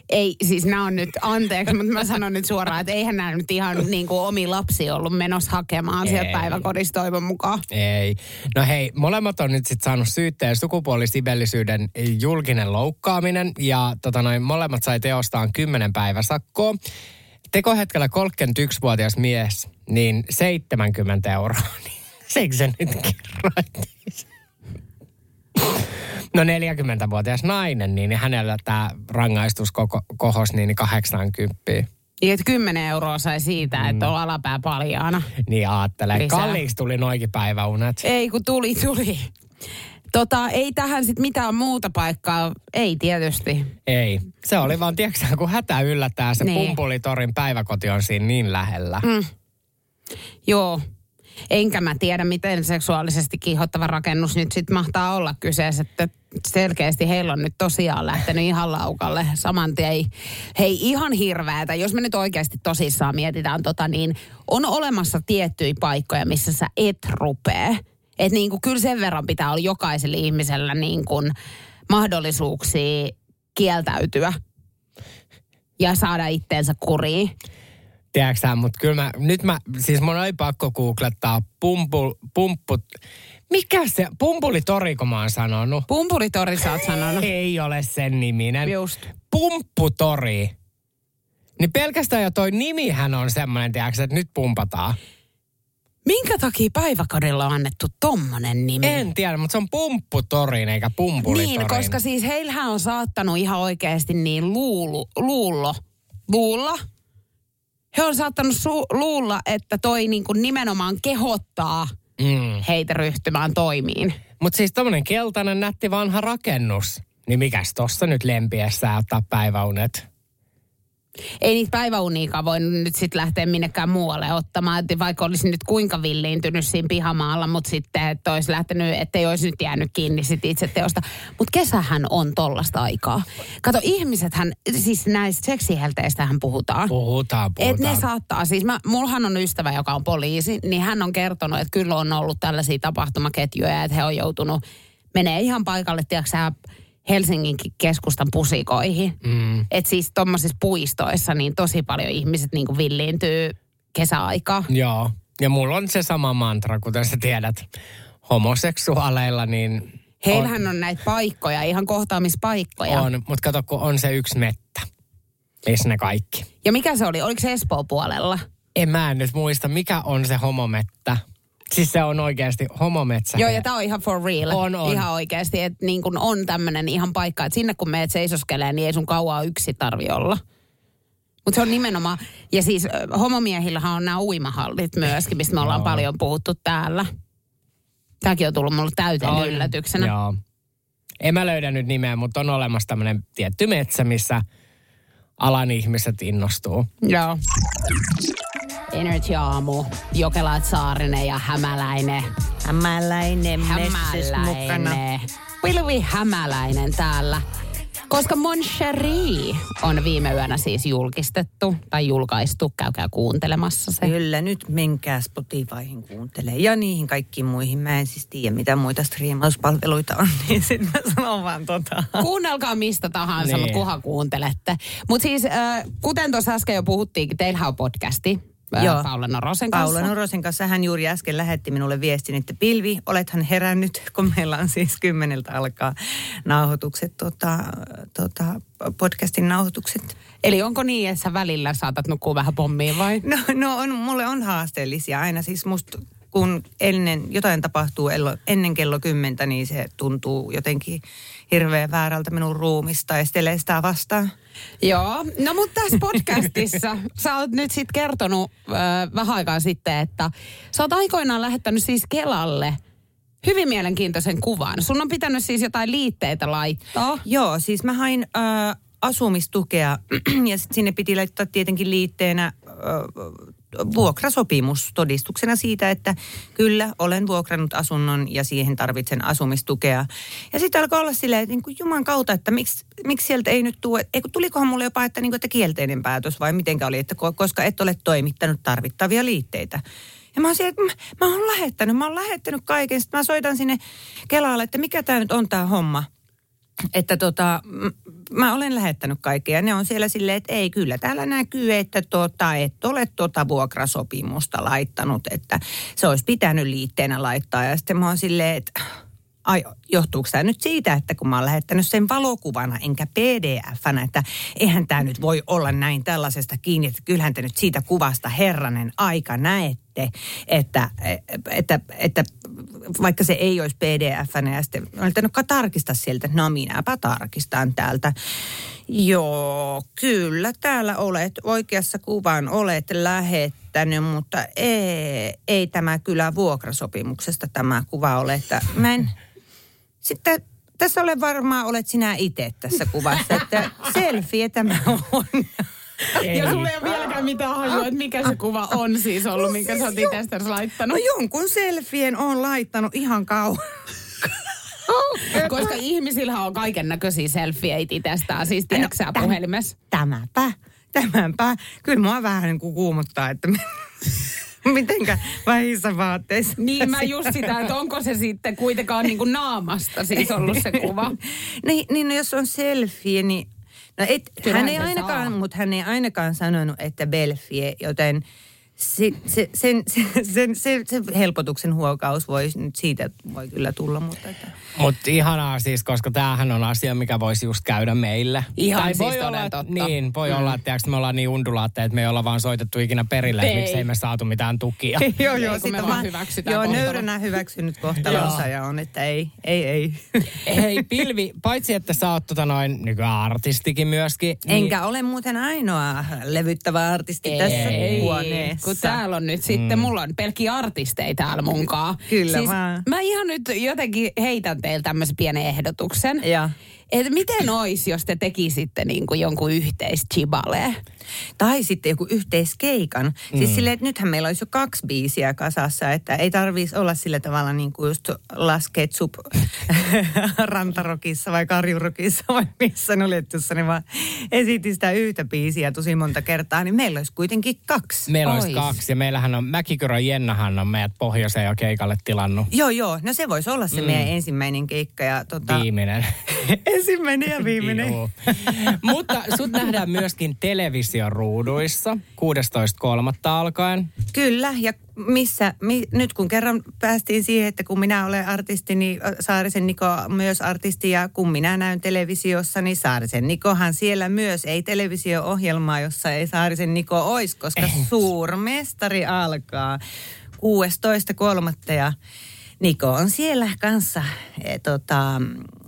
A: Ei, siis nämä on nyt, anteeksi, mutta mä sanon nyt suoraan, että eihän nämä nyt ihan niin kuin omi lapsi ollut menossa hakemaan sieltä
B: Ei.
A: päiväkodista toivon mukaan.
B: Ei. No hei, molemmat on nyt sitten saanut syytteen sukupuolisivellisyyden julkinen loukkaaminen ja tota noin, molemmat sai teostaan 10 päiväsakkoa. Tekohetkellä 31-vuotias mies, niin 70 euroa. Niin Seikö se nyt? No 40-vuotias nainen, niin hänellä tämä rangaistus koko, kohos niin 80.
A: Niin, että 10 euroa sai siitä, että on alapää paljaana.
B: Niin ajattelee.
A: Lisää.
B: Kalliiksi tuli noikin päiväunet.
A: Ei, kun tuli, tuli. Tota, ei tähän sitten mitään muuta paikkaa. Ei tietysti.
B: Ei. Se oli vaan, tiedätkö, kun hätä yllättää, se
A: Niin.
B: Pumpulitorin päiväkoti on siinä niin lähellä. Mm.
A: Joo. Enkä mä tiedä, miten seksuaalisesti kiihottava rakennus nyt sitten mahtaa olla kyseessä. Että selkeästi heillä on nyt tosiaan lähtenyt ihan laukalle saman tien. Hei, ihan hirveätä. Jos me nyt oikeasti tosissaan mietitään tota, niin on olemassa tiettyjä paikkoja, missä sä et rupee. Että niin kuin, kyllä sen verran pitää olla jokaisella ihmisellä niin kuin mahdollisuuksia kieltäytyä ja saada itteensä kuriin.
B: Tiedätkö mutta kyllä mä, nyt mä, siis mun oli pakko googlettaa pumpu, pumpput, mikä se, pumpulitori, kun mä oon sanonut.
A: Pumpuritori sä oot sanonut.
B: Ei ole sen niminen.
A: Just.
B: Pumpputori. Niin pelkästään jo toi nimihän on semmoinen, tiedätkö, että nyt pumpataan.
A: Minkä takia päiväkodilla on annettu tommonen nimi?
B: En tiedä, mutta se on pumpputorin eikä pumpulitori.
A: Niin, koska siis heillähän on saattanut ihan oikeasti niin luulu, luullo, luulla. He on saattanut su- luulla, että toi niin kuin nimenomaan kehottaa
B: Mm.
A: heitä ryhtymään toimiin.
B: Mutta siis tommonen keltainen nätti vanha rakennus. Niin mikäs tossa nyt lempiessä ottaa päiväunet?
A: Ei niitä päiväuniikaan voi nyt sitten lähteä minnekään muualle ottamaan, että vaikka olisi nyt kuinka villiintynyt siinä pihamaalla, mutta sitten, että olisi lähtenyt, ettei olisi nyt jäänyt kiinni sit itse teosta. Mutta kesähän on tollasta aikaa. Kato, ihmisethän, siis näistä seksihelteistähän puhutaan.
B: Puhutaan,
A: Et
B: puhutaan.
A: ne saattaa, siis mä, mulhan on ystävä, joka on poliisi, niin hän on kertonut, että kyllä on ollut tällaisia tapahtumaketjuja, että he on joutunut, menee ihan paikalle, tiedätkö sä, Helsingin keskustan pusikoihin. Mm. Että siis tuommoisissa puistoissa niin tosi paljon ihmiset niin kuin villiintyy kesäaikaa.
B: Joo. Ja mulla on se sama mantra, kuten sä tiedät. Homoseksuaaleilla niin
A: Heillähän on näitä paikkoja, ihan kohtaamispaikkoja.
B: on, mutta kato, kun on se yksi mettä. Missä ne kaikki.
A: Ja mikä se oli? Oliko se Espoon puolella?
B: En mä en nyt muista, mikä on se homomettä. Siis se on oikeasti homometsä.
A: Joo, ja tämä on ihan for real.
B: On, on.
A: Ihan oikeasti, että niin kun on tämmöinen ihan paikka, että sinne kun meet seisoskelee, niin ei sun kauaa yksi tarvi olla. Mutta se on nimenomaan, ja siis homomiehillähän on nämä uimahallit myöskin, mistä me ollaan
B: Joo.
A: paljon puhuttu täällä. Tämäkin on tullut mulle täyteen
B: On.
A: yllätyksenä.
B: Joo. En mä löydä nyt nimeä, mutta on olemassa tämmöinen tietty metsä, missä alan ihmiset innostuu.
A: Joo. Energy Aamu, Jokelaat Saarinen ja Hämäläinen.
F: Hämäläinen.
A: Hämäläinen. Pilvi Hämäläinen täällä. Koska Mon Cherie on viime yönä siis julkistettu tai julkaistu. Käykää kuuntelemassa se.
F: Kyllä, nyt menkää Spotifyhin kuuntelee ja niihin kaikkiin muihin. Mä en siis tiedä, mitä muita striimauspalveluita on, niin sitten mä sanon vaan tota.
A: Kuunnelkaa mistä tahansa, niin. Mutta kunhan kuuntelette. Mutta siis, äh, kuten tuossa äsken jo puhuttiinkin, teillähän on podcasti.
F: Joo.
A: Paula Norosen kanssa.
F: Paula Norosen kanssa hän juuri äsken lähetti minulle viestin, että Pilvi, olethan herännyt, kun meillä on siis kymmeneltä alkaa nauhoitukset, tota, tota, podcastin nauhoitukset.
A: Eli onko niin, että sä välillä saatat nukkua vähän pommiin vai?
F: No, no on, mulle on haasteellisia aina siis musta kun ennen, jotain tapahtuu ennen kello kymmentä, niin se tuntuu jotenkin hirveän väärältä minun ruumista ja sitä vastaan.
A: Joo, no mutta tässä podcastissa sä oot nyt sitten kertonut äh, vähän aikaa sitten, että sä oot aikoinaan lähettänyt siis Kelalle hyvin mielenkiintoisen kuvan. Sun on pitänyt siis jotain liitteitä laittaa.
F: Joo, siis mä hain äh, asumistukea ja sit sinne piti laittaa tietenkin liitteenä äh, vuokrasopimus todistuksena siitä, että kyllä olen vuokrannut asunnon ja siihen tarvitsen asumistukea. Ja sitten alkoi olla silleen, että niin kuin Juman kautta, että miksi, miksi sieltä ei nyt tule, ei kun tulikohan mulle jopa, että, niin kuin, että kielteinen päätös vai mitenkä oli, että ko- koska et ole toimittanut tarvittavia liitteitä. Ja mä oon siellä, että mä, mä oon lähettänyt, mä oon lähettänyt kaiken. Sitten mä soitan sinne Kelalle, että mikä tämä nyt on tämä homma että tota, mä olen lähettänyt kaikkea. Ne on siellä silleen, että ei kyllä täällä näkyy, että tota, et ole tota vuokrasopimusta laittanut, että se olisi pitänyt liitteenä laittaa. Ja sitten mä oon silleen, että ai, johtuuko tämä nyt siitä, että kun mä oon lähettänyt sen valokuvana enkä pdf-nä, että eihän tämä nyt voi olla näin tällaisesta kiinni, että kyllähän te nyt siitä kuvasta herranen aika näette, että, että, että vaikka se ei olisi pdf ja sitten olen yrittänyt tarkistaa sieltä, no minäpä tarkistan täältä. Joo, kyllä täällä olet, oikeassa kuvan olet lähettänyt, mutta ei, ei tämä kyllä vuokrasopimuksesta tämä kuva ole, että mä en, sitten tässä ole varmaan olet sinä itse tässä kuvassa, että selfie tämä on.
A: Ja sulla ei ole vieläkään mitään hajua, että mikä se kuva on siis ollut, minkä sä oot itse laittanut.
F: No jonkun selfien on laittanut ihan kauan.
A: Koska ihmisillä on kaiken näköisiä selfieitä itsestään, siis tiedätkö sä
F: täm-
A: puhelimessa.
F: Tämäpä, tämäpä. Kyllä mua vähän niin kuin kuumottaa, että mitenkä vähissä vaatteissa.
A: Niin mä just sitä, että onko se sitten kuitenkaan niin kuin naamasta siis ollut se kuva.
F: niin, niin no jos on selfie, niin... No et,
A: Kyllähän
F: hän ei ainakaan, mutta hän ei ainakaan sanonut, että belfie, joten se, se, sen, se, sen, se, se helpotuksen huokaus voi nyt siitä voi kyllä tulla, mutta että...
B: Mutta ihanaa siis, koska tämähän on asia, mikä voisi just käydä meille.
A: Ihan
B: tai
A: siis
B: voi
A: toden
B: olla, että-
A: totta.
B: Niin, voi mm. olla, että me ollaan niin undulaatteja, että me ei olla vaan soitettu ikinä perille, että
A: Ei.
B: miksi ei me saatu mitään tukia.
F: joo,
A: Ei,
F: joo,
A: me
F: sitten
A: vaan hyväksytään
F: Joo,
A: kohtalo.
F: nöyränä hyväksynyt kohtalonsa ja on, että ei, ei, ei.
B: Hei Pilvi, paitsi että sä oot tota noin nykyään artistikin myöskin. Niin,
F: Enkä ole muuten ainoa levyttävä artisti tässä huoneessa.
A: Kun täällä on nyt sitten,
B: Mm.
A: mulla on pelkkiä artisteja täällä munkaan.
F: Kyllä
A: siis
F: vaan.
A: Mä ihan nyt jotenkin heitän teille tämmöisen pienen ehdotuksen.
F: Ja.
A: Et miten olisi, jos te tekisitte niin kuin jonkun yhteischibalee?
F: Tai sitten joku yhteiskeikan. Mm. Siis silleen, että nythän meillä olisi jo kaksi biisiä kasassa, että ei tarvitsisi olla sillä tavalla niin kuin just Las Ketchup rantarokissa vai karjurokissa vai missä jossa ne vaan esitti sitä yhtä biisiä tosi monta kertaa, niin meillä olisi kuitenkin kaksi.
B: Meillä olisi
A: Ois.
B: kaksi ja meillähän on, Mäkikyrö Jennahan on meidät pohjoiseen jo keikalle tilannut.
F: Joo, joo. No se voisi olla se mm. meidän ensimmäinen keikka. Ja tota,
B: Viimeinen.
F: ensimmäinen ja viimeinen.
B: Mutta sut nähdään myöskin televisioruuduissa 16.3. alkaen.
F: Kyllä, ja missä, mi, nyt kun kerran päästiin siihen, että kun minä olen artisti, niin Saarisen Niko myös artisti, ja kun minä näyn televisiossa, niin Saarisen Nikohan siellä myös, ei televisio-ohjelmaa, jossa ei Saarisen Niko olisi, koska suurmestari alkaa 16.3. ja Niko on siellä kanssa e, tota,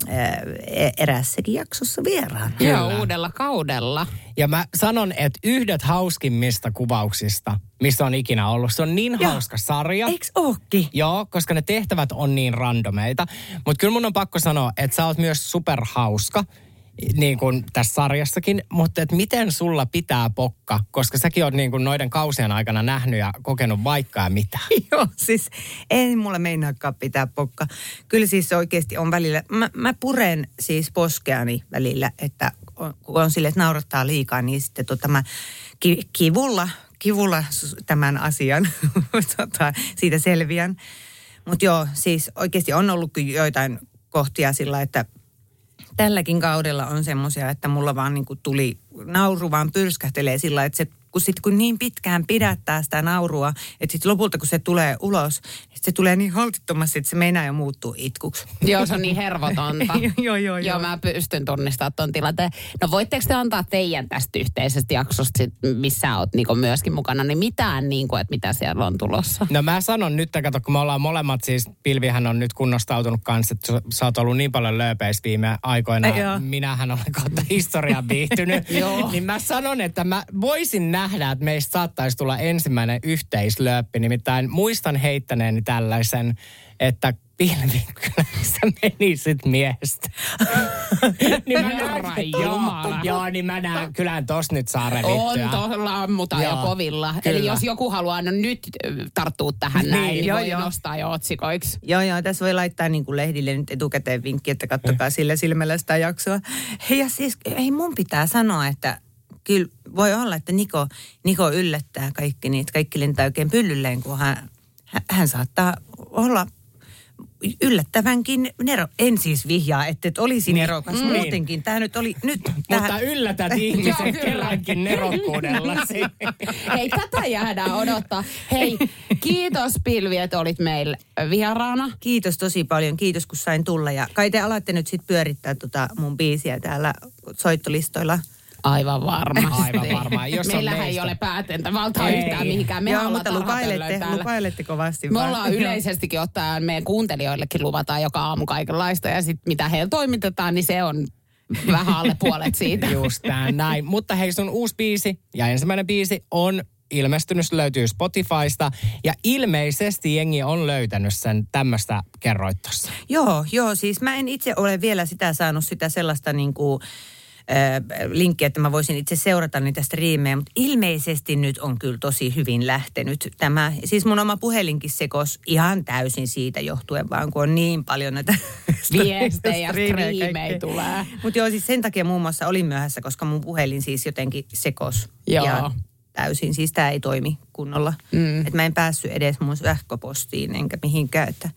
F: e, erässäkin jaksossa vieraana.
A: Joo, uudella kaudella.
B: Ja mä sanon, että yhdet hauskimmista kuvauksista, missä on ikinä ollut. Se on niin
F: Joo.
B: hauska sarja.
F: Eiks ookin?
B: Joo, koska ne tehtävät on niin randomeita. Mutta kyllä mun on pakko sanoa, että sä oot myös superhauska. Niin kuin tässä sarjassakin, mutta että miten sulla pitää pokka, koska säkin oot niin kuin noiden kausien aikana nähnyt ja kokenut vaikka ja mitä.
F: Joo, siis ei mulla meinaakaan pitää pokka. Kyllä siis oikeasti on välillä, mä, mä puren siis poskeani välillä, että on, kun on sille, että naurattaa liikaa, niin sitten tota mä ki, kivulla, kivulla tämän asian tota, siitä selviän. Mutta joo, siis oikeasti on ollut kyllä joitain kohtia sillä, että tälläkin kaudella on semmoisia, että mulla vaan niin tuli, nauru vaan pyrskähtelee sillä, että se kun, sit, kun niin pitkään pidättää sitä naurua, että sitten lopulta kun se tulee ulos, niin se tulee niin holtittomasti, että se meinaa jo muuttuu itkuksi.
A: Joo, se on niin hervotonta.
F: Joo, joo, joo.
A: Joo, mä pystyn tunnistamaan tuon tilanteen. No voitteko te antaa teidän tästä yhteisestä jaksosta, sit, missä oot niin myöskin mukana, niin mitään, niin kuin, että mitä siellä on tulossa?
B: No mä sanon nyt, kato, kun me ollaan molemmat siis, Pilvihän on nyt kunnostautunut kanssa, että sä- oot ollut niin paljon lööpeissä viime aikoina.
F: Joo.
B: Minähän olen kautta historiaa viihtynyt. niin mä sanon, että mä voisin nähdä, että meistä saattaisi tulla ensimmäinen yhteislööppi. Nimittäin muistan heittäneeni tällaisen, että Pilvi, kyllä sä menisit miestä. niin mä näen,
A: Jumala.
B: joo, niin mä näen, kyllähän tos nyt saa
A: On
B: revittyä.
A: tuolla ammutaan jo
B: Joo,
A: kovilla. Eli
B: kyllä.
A: jos joku haluaa no nyt tarttua tähän näin, niin
F: joo,
A: voi
F: joo.
A: nostaa jo otsikoiksi.
F: Joo, joo, tässä voi laittaa niin kuin lehdille nyt etukäteen vinkki, että kattokaa sillä silmällä sitä jaksoa. Hei, ja siis ei mun pitää sanoa, että kyllä voi olla, että Niko, Niko yllättää kaikki niitä, kaikki lentää oikein pyllylleen, kun hän, hän- saattaa olla yllättävänkin nero. En siis vihjaa, että et olisi nerokas
B: Mm.
F: muutenkin. Tämä nyt oli nyt...
B: Mutta yllätät ihmiset kerrankin nerokkuudellasi.
A: Hei, tätä jäädään odottaa. Hei, kiitos Pilvi, että olit meillä vieraana.
F: Kiitos tosi paljon. Kiitos, kun sain tulla. Ja kai te alatte nyt sitten pyörittää tota mun biisiä täällä soittolistoilla.
A: Aivan varmasti.
B: Aivan varmaan, jos on
A: Meillähän ei
B: meistä.
A: ole päätäntävaltaa
B: Ei.
A: yhtään mihinkään. Me
F: Joo, mutta lupailette, lupailette kovasti.
A: Me
F: vaan.
A: ollaan yleisestikin ottaen meidän kuuntelijoillekin luvataan joka aamu kaikenlaista ja sitten mitä heillä toimitetaan, niin se on vähän alle puolet siitä.
B: Just näin. Mutta hei, sun uusi biisi ja ensimmäinen biisi on ilmestynyt, se löytyy Spotifysta. Ja ilmeisesti jengi on löytänyt sen, tämmöistä kerroit tossa.
F: Joo, joo, siis mä en itse ole vielä sitä saanut sitä sellaista niin kuin, linkkiä, että mä voisin itse seurata niitä striimejä, mutta ilmeisesti nyt on kyllä tosi hyvin lähtenyt tämä. Siis mun oma puhelinkin sekos ihan täysin siitä johtuen, vaan kun on niin paljon näitä
A: Viestejä, striimejä tulee.
F: Mutta joo, siis sen takia muun muassa olin myöhässä, koska mun puhelin siis jotenkin sekos.
A: Joo.
F: Ja täysin, siis tämä ei toimi kunnolla. Mm. Että mä en päässyt edes mun sähköpostiin enkä mihinkään, että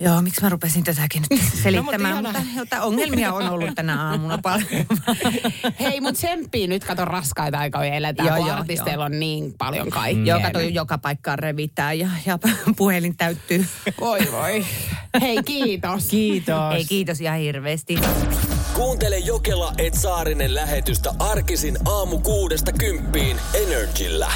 F: Joo, miksi mä rupesin tätäkin nyt selittämään,
B: No,
F: mutta,
B: mutta
F: mutta ongelmia on ollut tänä aamuna paljon.
A: Hei, mutta tsemppii nyt, kato raskaita aikoja eletään,
F: Joo,
A: kun
F: joo,
A: artisteilla
F: joo.
A: on niin paljon kaikkea.
F: Joo, kato, joka paikkaan revitään ja, ja puhelin täyttyy.
A: Voi voi. Hei, kiitos.
B: Kiitos.
F: Ei kiitos ihan hirveästi.
C: Kuuntele Jokela et Saarinen lähetystä arkisin aamu kuudesta kymppiin Energillä.